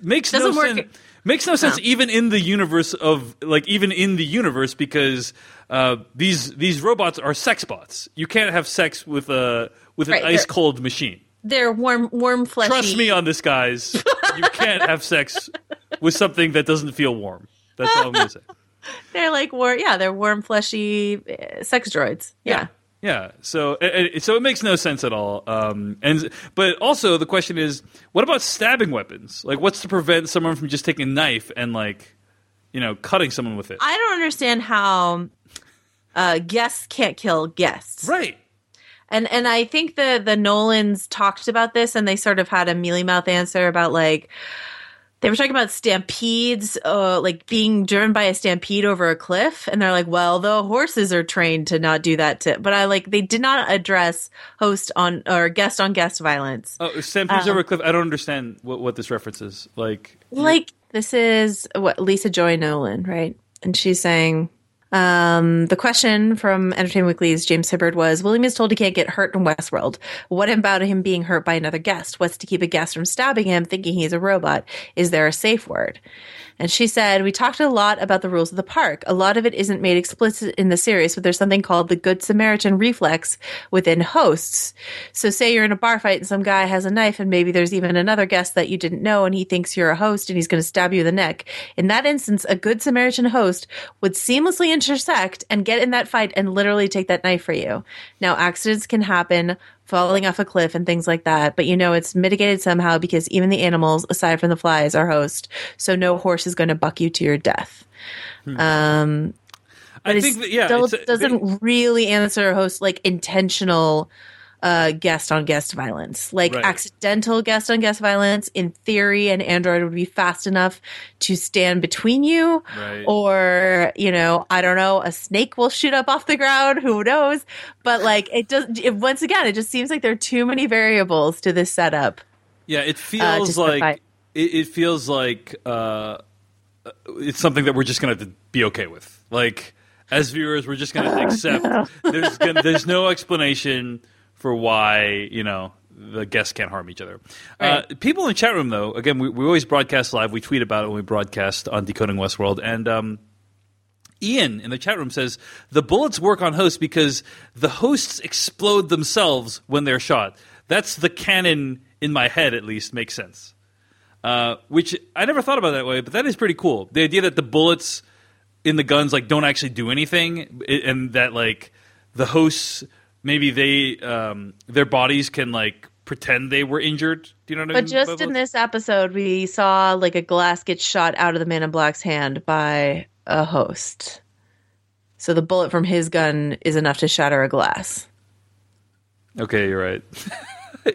makes Doesn't no sense. Makes no sense, even in the universe of like even in the universe because uh, these these robots are sex bots. You can't have sex with a with an Right, ice cold machine. they're warm, warm, fleshy. Trust me on this, guys. You can't have sex with something that doesn't feel warm. That's all I'm gonna say. They're like warm. Yeah, they're warm, fleshy uh, sex droids. Yeah. Yeah, so it, it- so it makes no sense at all. Um, and but also the question is, what about stabbing weapons? Like, what's to prevent someone from just taking a knife and like, you know, cutting someone with it? I don't understand how uh, guests can't kill guests. right. And and I think the the Nolans talked about this, and they sort of had a mealy mouth answer about like they were talking about stampedes, uh, like being driven by a stampede over a cliff, and they're like, well, the horses are trained to not do that. To but I like they did not address host on or guest on guest violence. Oh, stampedes over a cliff. I don't understand what what this reference is. Like, like this is what Lisa Joy Nolan, right? And she's saying um, the question from Entertainment Weekly's James Hibbard was William is told he can't get hurt in Westworld. What about him being hurt by another guest? What's to keep a guest from stabbing him thinking he's a robot? Is there a safe word? And she said, We talked a lot about the rules of the park. A lot of it isn't made explicit in the series, but there's something called the Good Samaritan reflex within hosts. So, say you're in a bar fight and some guy has a knife, and maybe there's even another guest that you didn't know, and he thinks you're a host and he's going to stab you in the neck. In that instance, a Good Samaritan host would seamlessly intersect and get in that fight and literally take that knife for you. Now, accidents can happen falling off a cliff and things like that. But you know, it's mitigated somehow because even the animals, aside from the flies, are host. So no horse is going to buck you to your death. Um, I think that, yeah, still a- doesn't really answer host like intentional uh, guest on guest violence. Like Right. accidental guest on guest violence, in theory, an android would be fast enough to stand between you. Right. Or, you know, I don't know, a snake will shoot up off the ground. Who knows? But like, it does, it, once again, it just seems like there are too many variables to this setup. Yeah, it Uh, feels to like it, it feels like uh, it's something that we're just going to be okay with. Like as viewers, we're just going to accept. There's gonna, there's no explanation for why you know the guests can't harm each other. Uh, people in the chat room, though, again, we, we always broadcast live. We tweet about it when we broadcast on Decoding Westworld, and um, Ian in the chat room says the bullets work on hosts because the hosts explode themselves when they're shot. That's the canon in my head, at least, makes sense. Uh, which I never thought about that way, but that is pretty cool. The idea that the bullets in the guns like don't actually do anything, and that like the hosts maybe they um, their bodies can like pretend they were injured. Do you know what I mean? But just in this episode, we saw like a glass get shot out of the Man in Black's hand by a host. So the bullet from his gun is enough to shatter a glass. Okay, you're right.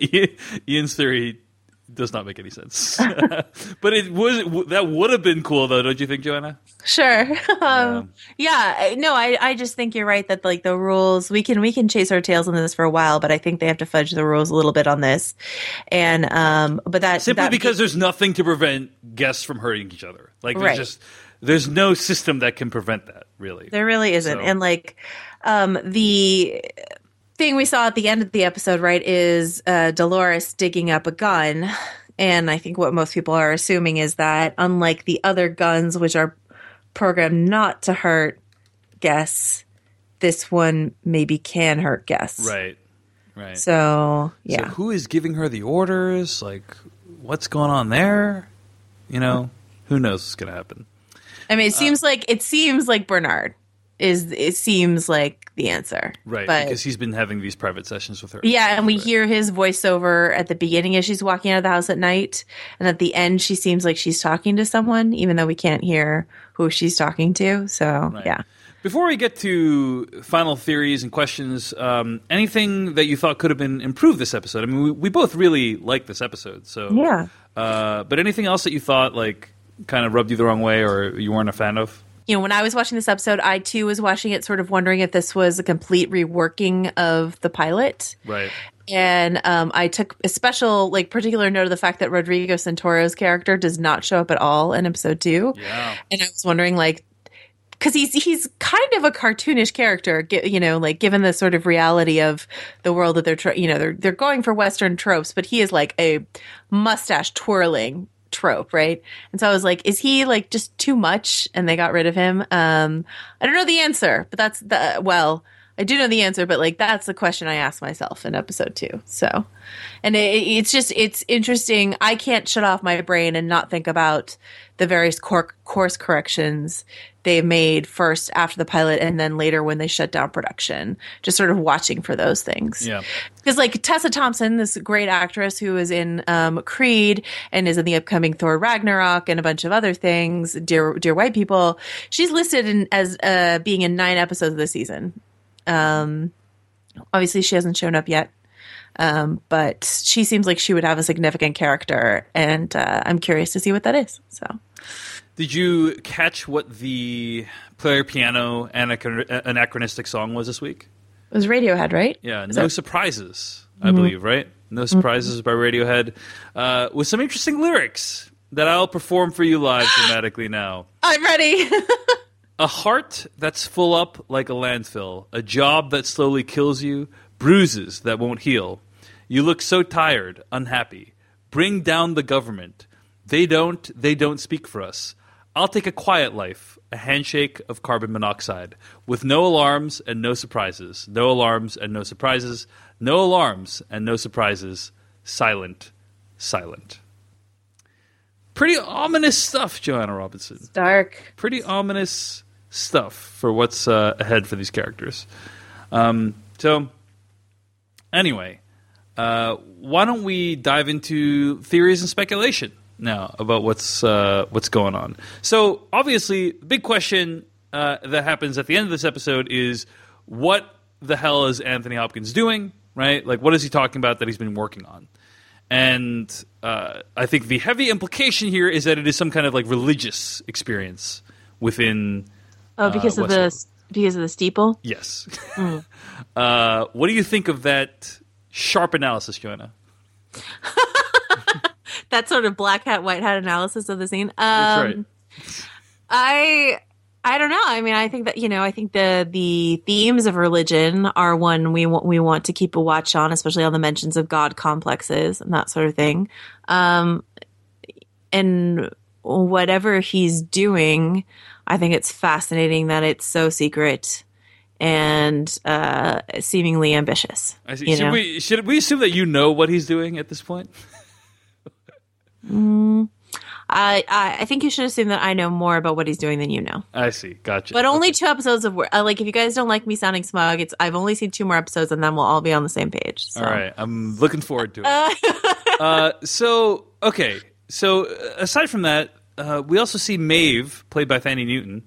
Ian's theory does not make any sense, but it was that would have been cool though, don't you think, Joanna? Sure. Um, yeah. No, I, I just think you're right that like the rules we can we can chase our tails on this for a while, but I think they have to fudge the rules a little bit on this. And um, but that Simply that because there's nothing to prevent guests from hurting each other. Like there's Right. just there's no system that can prevent that. Really. There really isn't. So- And like um the thing we saw at the end of the episode, right, is uh Dolores digging up a gun. And I think what most people are assuming is that unlike the other guns which are programmed not to hurt guests, this one maybe can hurt guests. Right. Right. So yeah. So who is giving her the orders? Like, what's going on there? You know, who knows what's going to happen? I uh, mean it seems like it seems like Bernard is it seems like the answer. Right. But because he's been having these private sessions with her. Yeah, and we Right. hear his voiceover at the beginning as she's walking out of the house at night, and at the end she seems like she's talking to someone, even though we can't hear who she's talking to. So yeah, Before we get to final theories and questions, um, anything that you thought could have been improved this episode? I mean, we, we both really liked this episode. So Yeah. Uh, but anything else that you thought like kind of rubbed you the wrong way or you weren't a fan of? You know, when I was watching this episode, I too was watching it, sort of wondering if this was a complete reworking of the pilot. Right. And um, I took a special, like, particular note of the fact that Rodrigo Santoro's character does not show up at all in episode two. Yeah. and I was wondering like because he's he's kind of a cartoonish character, you know, like given the sort of reality of the world that they're you know they're they're going for Western tropes, but he is like a mustache twirling trope, right? And so I was like, is he like just too much? And they got rid of him. Um, I don't know the answer, but that's the well. I do know the answer, but like that's the question I asked myself in episode two. So, and it, it's just it's interesting. I can't shut off my brain and not think about the various cor- course corrections they made first after the pilot, and then later when they shut down production. Just sort of watching for those things. Yeah. Because like Tessa Thompson, this great actress who is in um, Creed and is in the upcoming Thor Ragnarok and a bunch of other things, Dear Dear White People, she's listed in, as uh, being in nine episodes of the season. Um, obviously, she hasn't shown up yet, um, but she seems like she would have a significant character, and uh, I'm curious to see what that is. So. Did you catch what the player piano anachron- anachronistic song was this week? It was Radiohead, right? Yeah, Is no that- surprises, I believe, right? No surprises by Radiohead, uh, with some interesting lyrics that I'll perform for you live dramatically now. I'm ready. A heart that's full up like a landfill, a job that slowly kills you, bruises that won't heal. You look so tired, unhappy. Bring down the government. They don't, they don't speak for us. I'll take a quiet life, a handshake of carbon monoxide, with no alarms and no surprises. No alarms and no surprises. No alarms and no surprises. Silent, silent. Pretty ominous stuff, Joanna Robinson Dark. pretty ominous stuff for what's uh, ahead for these characters. Um, so, anyway, uh, why don't we dive into theories and speculation now about what's uh, what's going on? So, obviously, the big question uh, that happens at the end of this episode is what the hell is Anthony Hopkins doing? Right? Like, what is he talking about that he's been working on? And uh, I think the heavy implication here is that it is some kind of like religious experience within. Oh, because Uh, of the because of the steeple. Yes. uh, what do you think of that sharp analysis, Joanna? That sort of black hat, white hat analysis of the scene. Um, That's right. I I don't know. I mean, I think that you know, I think the the themes of religion are one we want we want to keep a watch on, especially on the mentions of God complexes and that sort of thing. Um, and whatever he's doing, I think it's fascinating that it's so secret and uh, seemingly ambitious. I see. Should know? we should we assume that you know what he's doing at this point? I, I I think you should assume that I know more about what he's doing than you know. I see. Gotcha. But only two episodes of uh, like if you guys don't like me sounding smug, it's I've only seen two more episodes and then we'll all be on the same page. So. All right. I'm looking forward to it. uh, so okay. So uh, aside from that, uh, we also see Maeve, played by Thandie Newton,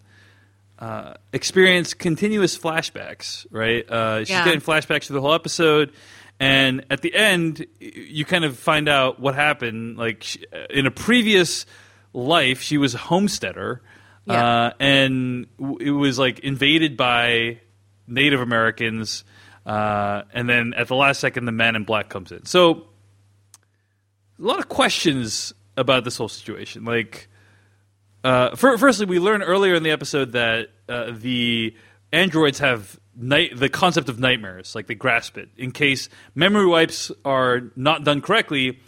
uh, experience continuous flashbacks. Right? Uh, she's Yeah. getting flashbacks through the whole episode, and at the end, you kind of find out what happened. Like she, in a previous life, she was a homesteader. Yeah. uh, and it was like invaded by Native Americans, uh, and then at the last second, the Man in Black comes in. So a lot of questions about this whole situation. Like, uh, fir- firstly, we learned earlier in the episode that uh, the androids have night the concept of nightmares, like they grasp it. In case memory wipes are not done correctly,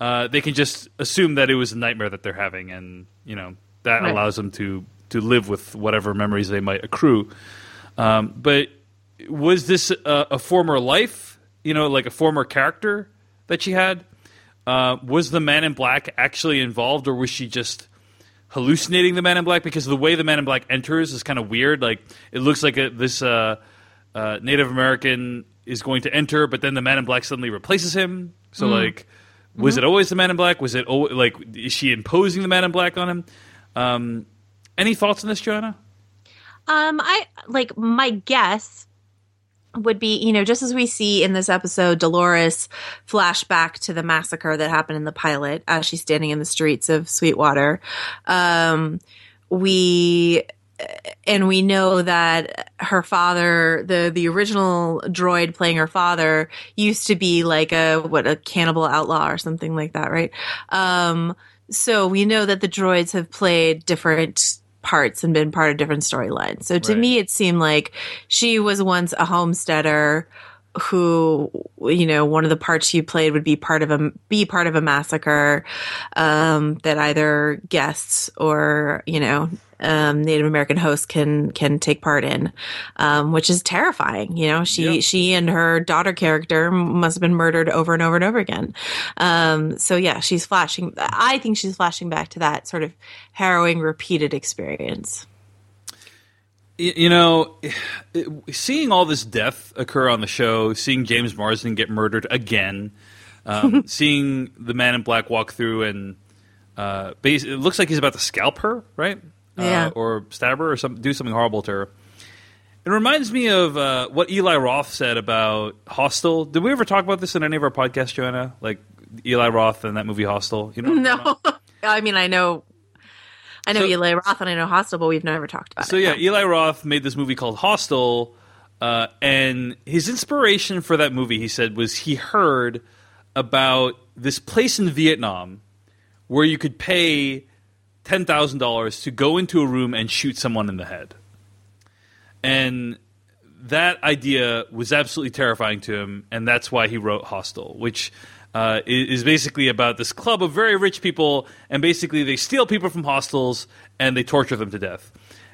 uh, they can just assume that it was a nightmare that they're having, and you know that Right. allows them to to live with whatever memories they might accrue. Um, but was this a, a former life? You know, like a former character that she had? Uh, was the Man in Black actually involved, or was she just hallucinating the Man in Black? Because the way the Man in Black enters is kind of weird. Like it looks like a, this uh, uh, Native American is going to enter, but then the Man in Black suddenly replaces him. So like, was it always the Man in Black? Was it al- like is she imposing the Man in Black on him? Um, any thoughts on this, Joanna? Um, I like my guess would be, you know, just as we see in this episode, Dolores flash back to the massacre that happened in the pilot as she's standing in the streets of Sweetwater. Um, we and we know that her father, the the original droid playing her father, used to be like a what a cannibal outlaw or something like that, right? Um, so we know that the droids have played different parts and been part of different storylines. So to Right. me, it seemed like she was once a homesteader who you know one of the parts she played would be part of a be part of a massacre um, that either guests or you know um, Native American hosts can can take part in, um, which is terrifying. You know, she Yep. she and her daughter character must have been murdered over and over and over again. Um, so yeah, she's flashing. I think she's flashing back to that sort of harrowing, repeated experience. You know, seeing all this death occur on the show, seeing James Marsden get murdered again, um, seeing the Man in Black walk through and uh, it looks like he's about to scalp her, right? Yeah. Uh, or stab her or some, do something horrible to her. It reminds me of uh, what Eli Roth said about Hostel. Did we ever talk about this in any of our podcasts, Joanna? Like Eli Roth and that movie Hostel? You know? I'm talking about? No, I mean I know, I know So- Eli Roth and I know Hostel, but we've never talked about So it. yeah, Eli Roth made this movie called Hostel, uh, and his inspiration for that movie, he said, was he heard about this place in Vietnam where you could pay ten thousand dollars to go into a room and shoot someone in the head, and that idea was absolutely terrifying to him, and that's why he wrote Hostel, which uh, is basically about this club of very rich people, and basically they steal people from hostels and they torture them to death,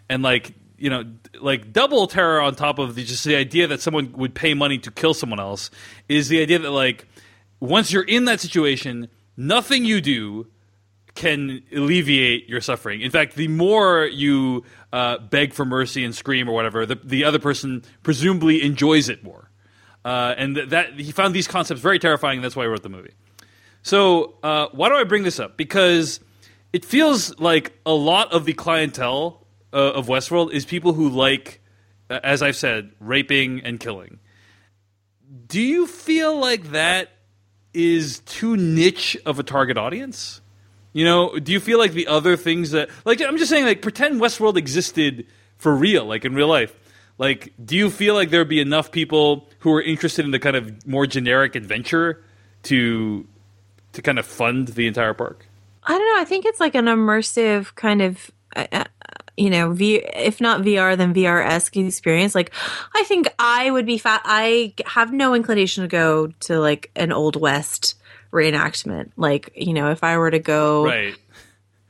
and like you know, like double terror on top of the, just the idea that someone would pay money to kill someone else is the idea that like once you're in that situation, nothing you do can alleviate your suffering. In fact, the more you uh, beg for mercy and scream or whatever, the, the other person presumably enjoys it more. Uh, and th- that he found these concepts very terrifying, and that's why he wrote the movie. So, uh, why do I bring this up? Because it feels like a lot of the clientele uh, of Westworld is people who like, uh, as I've said, raping and killing. Do you feel like that is too niche of a target audience? You know, do you feel like the other things that, like, I'm just saying, like, pretend Westworld existed for real, like in real life. Like, do you feel like there'd be enough people who are interested in the kind of more generic adventure to to kind of fund the entire park? I don't know. I think it's like an immersive kind of, uh, uh, you know, v- if not VR, then VR esque experience. Like, I think I would be fat. I have no inclination to go to like an old west reenactment. Like, you know, if I were to go, Right.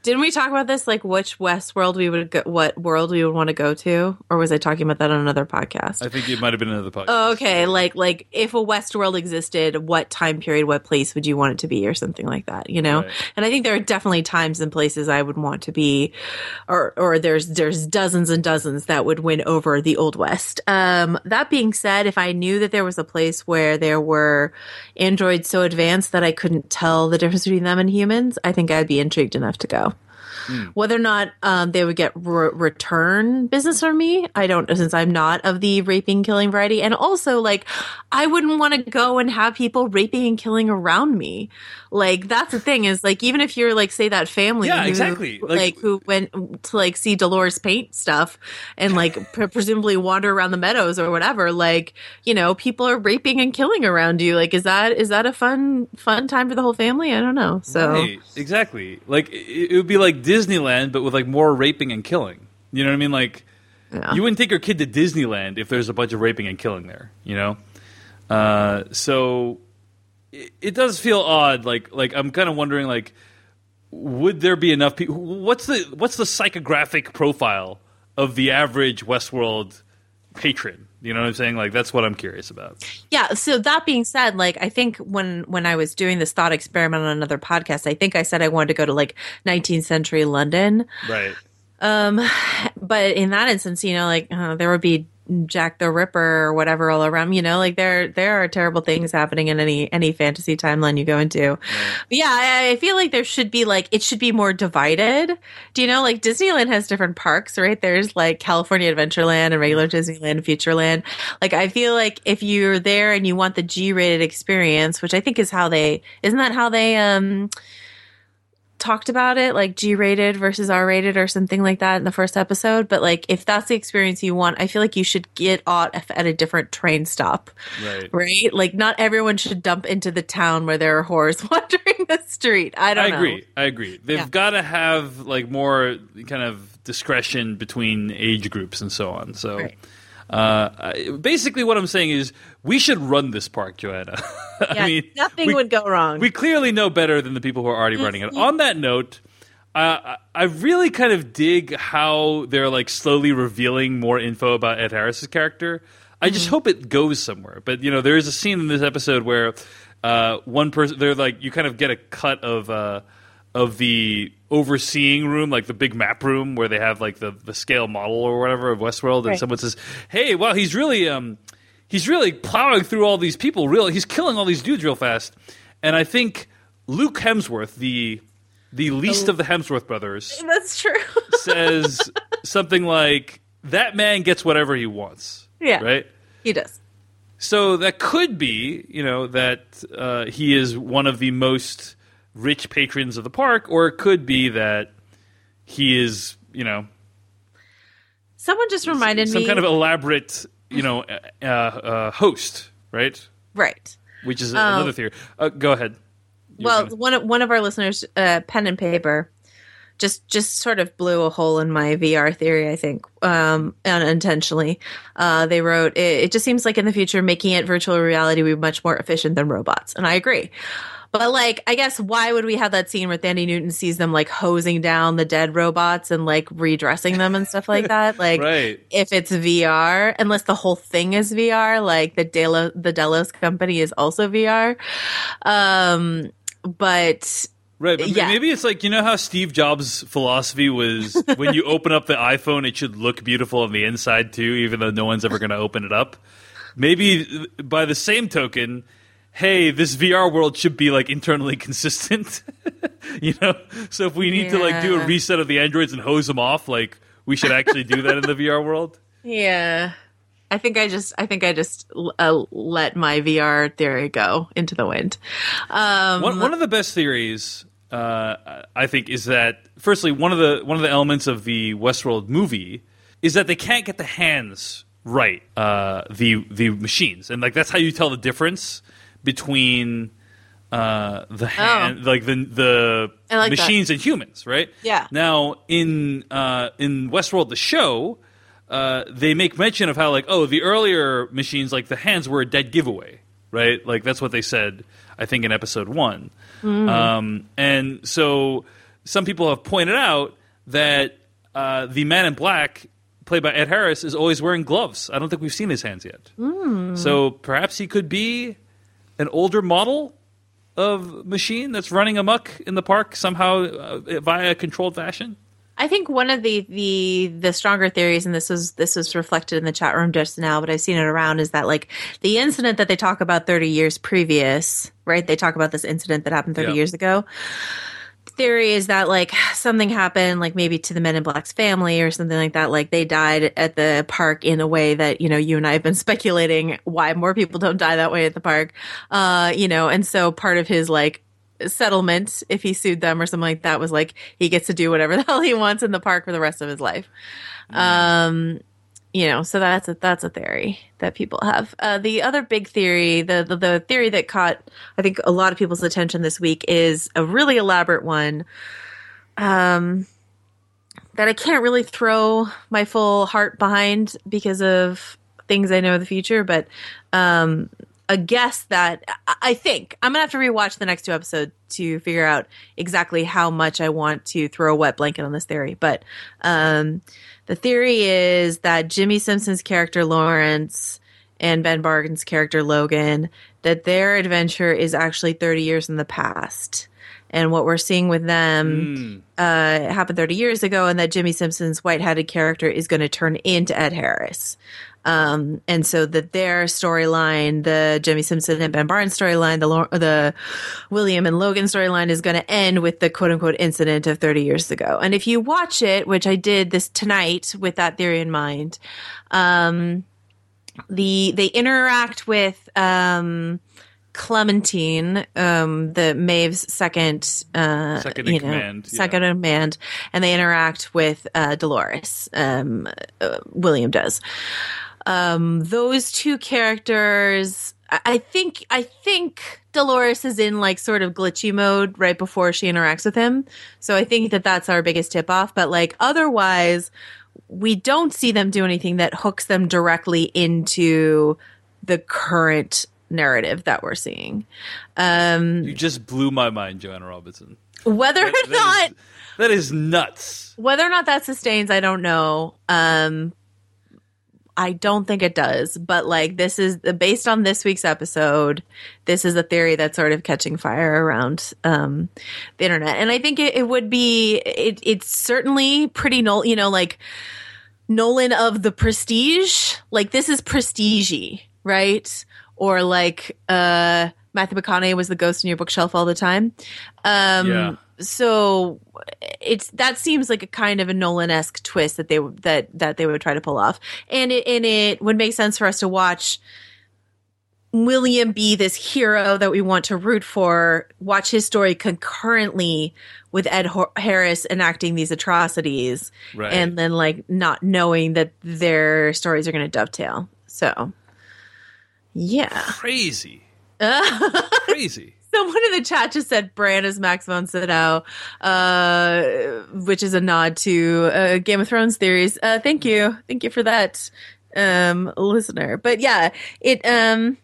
Didn't we talk about this? Like, which West world we would go, what world we would want to go to, or was I talking about that on another podcast? I think it might have been another podcast. Oh, okay, like like if a West world existed, what time period, what place would you want it to be, or something like that, you know? Right. And I think there are definitely times and places I would want to be, or or there's there's dozens and dozens that would win over the Old West. Um, that being said, if I knew that there was a place where there were androids so advanced that I couldn't tell the difference between them and humans, I think I'd be intrigued enough to go. Whether or not um, they would get re- return business from me, I don't, since I'm not of the raping, killing variety. And also, like, I wouldn't want to go and have people raping and killing around me. Like, that's the thing is, like, even if you're, like, say that family, Yeah, who, exactly. like, Like- who went to, like, see Dolores paint stuff and, like, pre- presumably wander around the meadows or whatever, like, you know, people are raping and killing around you. Like, is that, is that a fun, fun time for the whole family? I don't know. So, Right, exactly. Like it, it would be like Disneyland, but with like more raping and killing. You know what I mean? Like Yeah. you wouldn't take your kid to Disneyland if there's a bunch of raping and killing there. You know, uh, so it, it does feel odd. Like like I'm kind of wondering like would there be enough people? What's the what's the psychographic profile of the average Westworld patron? You know what I'm saying? Like that's what I'm curious about. Yeah. So that being said, like I think when when I was doing this thought experiment on another podcast, I think I said I wanted to go to like 19th century London. Right. Um, but in that instance, you know, like uh, there would be Jack the Ripper or whatever all around. You know, like there there are terrible things happening in any any fantasy timeline you go into. But yeah, I, I feel like there should be like it should be more divided. Do you know, like Disneyland has different parks, right? There's like California Adventureland and regular Disneyland, Futureland. Like I feel like if you're there and you want the G-rated experience, which I think is how they isn't that how they um talked about it like g-rated versus r-rated or something like that in the first episode but like if that's the experience you want i feel like you should get out at a different train stop Right. right like not everyone should dump into the town where there are whores wandering the street i don't I know agree. I agree. They've Yeah. got to have like more kind of discretion between age groups and so on. So, Right. uh, basically, what I'm saying is we should run this park, Joanna. yeah, I mean, nothing we, would go wrong We clearly know better than the people who are already running it. On that note. Uh, I I really kind of dig how they're like slowly revealing more info about Ed Harris's character. I Mm-hmm. just hope it goes somewhere. But you know, there is a scene in this episode where uh, one person they're like you kind of get a cut of uh, of the overseeing room, like the big map room where they have like the the scale model or whatever of Westworld, and Right. someone says, "Hey, well, he's really um he's really plowing through all these people. Real, he's killing all these dudes real fast." And I think Luke Hemsworth, the the least of the Hemsworth brothers, that's true says something like, "That man gets whatever he wants." Yeah. Right. he does So that could be, you know, that uh, he is one of the most rich patrons of the park, or it could be that he is, you know, someone just reminded some me some kind of elaborate, you know, uh, uh, host, right? right Which is another theory. Uh, go ahead. You were well gonna- one of one of our listeners uh pen and paper just just sort of blew a hole in my VR theory, I think, um, unintentionally. Uh, they wrote, it, it just seems like in the future, making it virtual reality would be much more efficient than robots. And I agree. But like, I guess why would we have that scene where Thandie Newton sees them like hosing down the dead robots and like redressing them and stuff like that? Like, Right. if it's VR, unless the whole thing is VR, like the Delo, the Delos company is also VR. Um, but Right, but Yeah. maybe it's like you know how Steve Jobs' philosophy was when you open up the iPhone, it should look beautiful on the inside too, even though no one's ever going to open it up. Maybe by the same token, hey, this VR world should be like internally consistent. you know, so if we need to like do a reset of the androids and hose them off, like we should actually do that in the VR world. Yeah. I think I just I think I just uh, let my VR theory go into the wind. Um, One, one of the best theories, uh, I think, is that firstly one of the one of the elements of the Westworld movie is that they can't get the hands right, uh, the the machines, and like that's how you tell the difference between uh, the hand, like the the Oh. Like that. machines and humans, right? Yeah. Now in uh, in Westworld, the show. Uh, they make mention of how like oh the earlier machines like the hands were a dead giveaway right like that's what they said i think in episode one um, and so some people have pointed out that uh, the man in black played by ed harris is always wearing gloves i don't think we've seen his hands yet so perhaps he could be an older model of machine that's running amok in the park somehow uh, via a controlled fashion I think one of the the the stronger theories, and this was this was reflected in the chat room just now, but I've seen it around, is that like the incident that they talk about thirty years previous, right? They talk about this incident that happened thirty Yeah. years ago. Theory is that like something happened, like maybe to the Men in Black's family or something like that. Like they died at the park in a way that you know you and I have been speculating why more people don't die that way at the park. Uh, you know, and so part of his like settlement, if he sued them or something like that, was like he gets to do whatever the hell he wants in the park for the rest of his life. Um, you know, so that's a that's a theory that people have. Uh, the other big theory, the, the the theory that caught I think a lot of people's attention this week is a really elaborate one. Um, that I can't really throw my full heart behind because of things I know of the future, but um, a guess that I- think I'm gonna have to rewatch the next two episodes to figure out exactly how much I want to throw a wet blanket on this theory. But um, the theory is that Jimmy Simpson's character Lawrence and Ben Barnes's character Logan that their adventure is actually 30 years in the past. And what we're seeing with them uh, happened 30 years ago, and that Jimmy Simpson's white-headed character is going to turn into Ed Harris. Um, and so that their storyline, the Jimmy Simpson and Ben Barnes storyline, the the William and Logan storyline is going to end with the quote unquote incident of 30 years ago. And if you watch it, which I did this tonight with that theory in mind, um, the they interact with um, Clementine, um, the Maeve's second, uh, Second in you know, command, yeah. second in command, and they interact with uh, Dolores. Um, uh, William does. Um, those two characters, I I think, I think Dolores is in like sort of glitchy mode right before she interacts with him. So I think that that's our biggest tip off. But like otherwise, we don't see them do anything that hooks them directly into the current narrative that we're seeing. Um, You just blew my mind, Joanna Robinson. whether or not is- that is nuts. whether or not that sustains, I don't know. Um, I don't think it does, but like this is based on this week's episode. This is a theory that's sort of catching fire around um, the internet, and I think it, it would be it, it's certainly pretty no, you know, like Nolan of the Prestige. Like this is prestige right? Or like uh, Matthew McConaughey was the ghost in your bookshelf all the time. Um, Yeah. So it's that seems like a kind of a Nolan esque twist that they would that that they would try to pull off, and it and it would make sense for us to watch William be this hero that we want to root for. Watch his story concurrently with Ed Ho- Harris enacting these atrocities, Right. and then like not knowing that their stories are going to dovetail. So, yeah. Crazy. Uh- Crazy. Someone in the chat just said Bran is Max von Sydow, uh, which is a nod to uh, Game of Thrones theories. Uh, thank you, thank you for that, um, listener. But yeah, it um,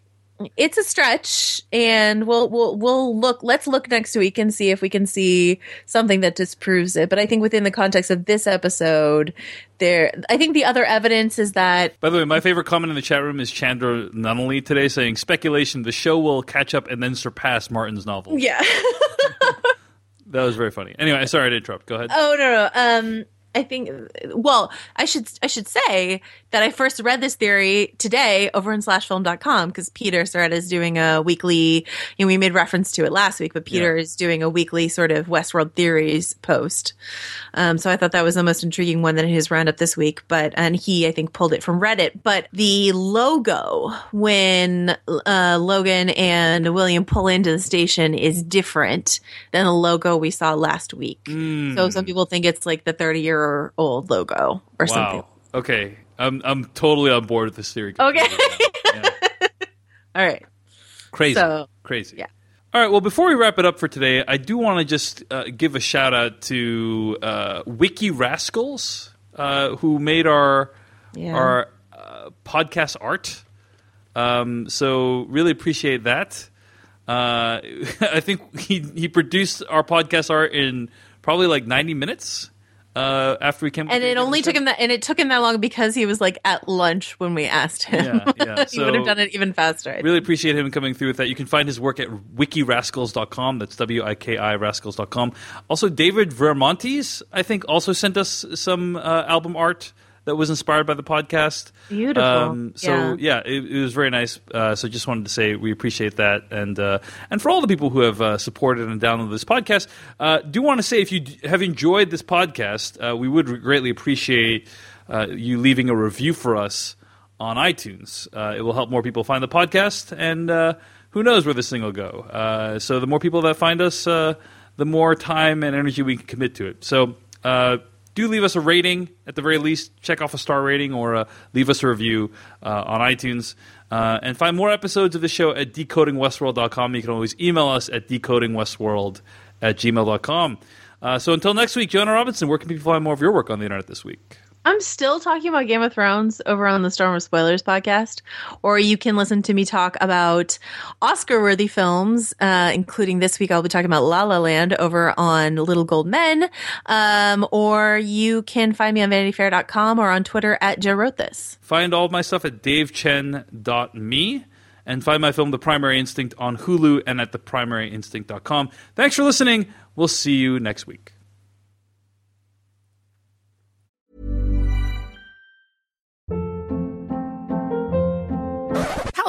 it's a stretch, and we'll we'll we'll look. Let's look next week and see if we can see something that disproves it. But I think within the context of this episode, there, I think the other evidence is that By the way, my favorite comment in the chat room is Chandra Nunnally today saying speculation the show will catch up and then surpass Martin's novel. yeah. That was very funny. Anyway, sorry to interrupt. Go ahead. Oh no, no. Um, I think. Well, I should I should say that I first read this theory today over in slashfilm.com because Peter Sciretta is doing a weekly. You know, we made reference to it last week, but Peter Yeah. is doing a weekly sort of Westworld theories post. Um, so I thought that was the most intriguing one that in his roundup this week. But and he I think pulled it from Reddit. But the logo when uh, Logan and William pull into the station is different than the logo we saw last week. So some people think it's like the 30 year old logo or something. Okay. I'm I'm totally on board with this theory. Okay. Yeah. All right. Crazy. So, Crazy. yeah. All right. Well, before we wrap it up for today, I do want to just uh, give a shout out to uh, Wiki Rascals, uh, who made our Yeah. our uh, podcast art. Um, so really appreciate that. Uh, I think he he produced our podcast art in probably like ninety minutes uh, after we came. And it only took him that, and it took him that long because he was like at lunch when we asked him. Yeah, yeah. he would have done it even faster. I Really appreciate him coming through with that. You can find his work at wikirascals.com. That's W I K I rascals.com. Also, David Vermontes, I think, also sent us some uh, album art that was inspired by the podcast. Beautiful. Um, so Yeah. yeah, it, it was very nice. Uh, so just wanted to say we appreciate that, and uh, and for all the people who have uh, supported and downloaded this podcast, uh, do want to say if you d- have enjoyed this podcast, uh, we would greatly appreciate uh, you leaving a review for us on iTunes. Uh, it will help more people find the podcast, and uh, who knows where this thing will go. Uh, so the more people that find us, uh, the more time and energy we can commit to it. So. Do leave us a rating at the very least. Check off a star rating or uh, leave us a review uh, on iTunes. Uh, and find more episodes of the show at decodingwestworld.com. You can always email us at decodingwestworld at gmail.com. Uh, so until next week, Joanna Robinson, where can people find more of your work on the internet this week? I'm still talking about Game of Thrones over on the Storm of Spoilers podcast, or you can listen to me talk about Oscar-worthy films, uh, including this week I'll be talking about La La Land over on Little Gold Men, um, or you can find me on VanityFair.com or on Twitter at Jo Wrote This. Find all my stuff at davechen.me and find my film The Primary Instinct on Hulu and at theprimary.instinct.com. Thanks for listening. We'll see you next week.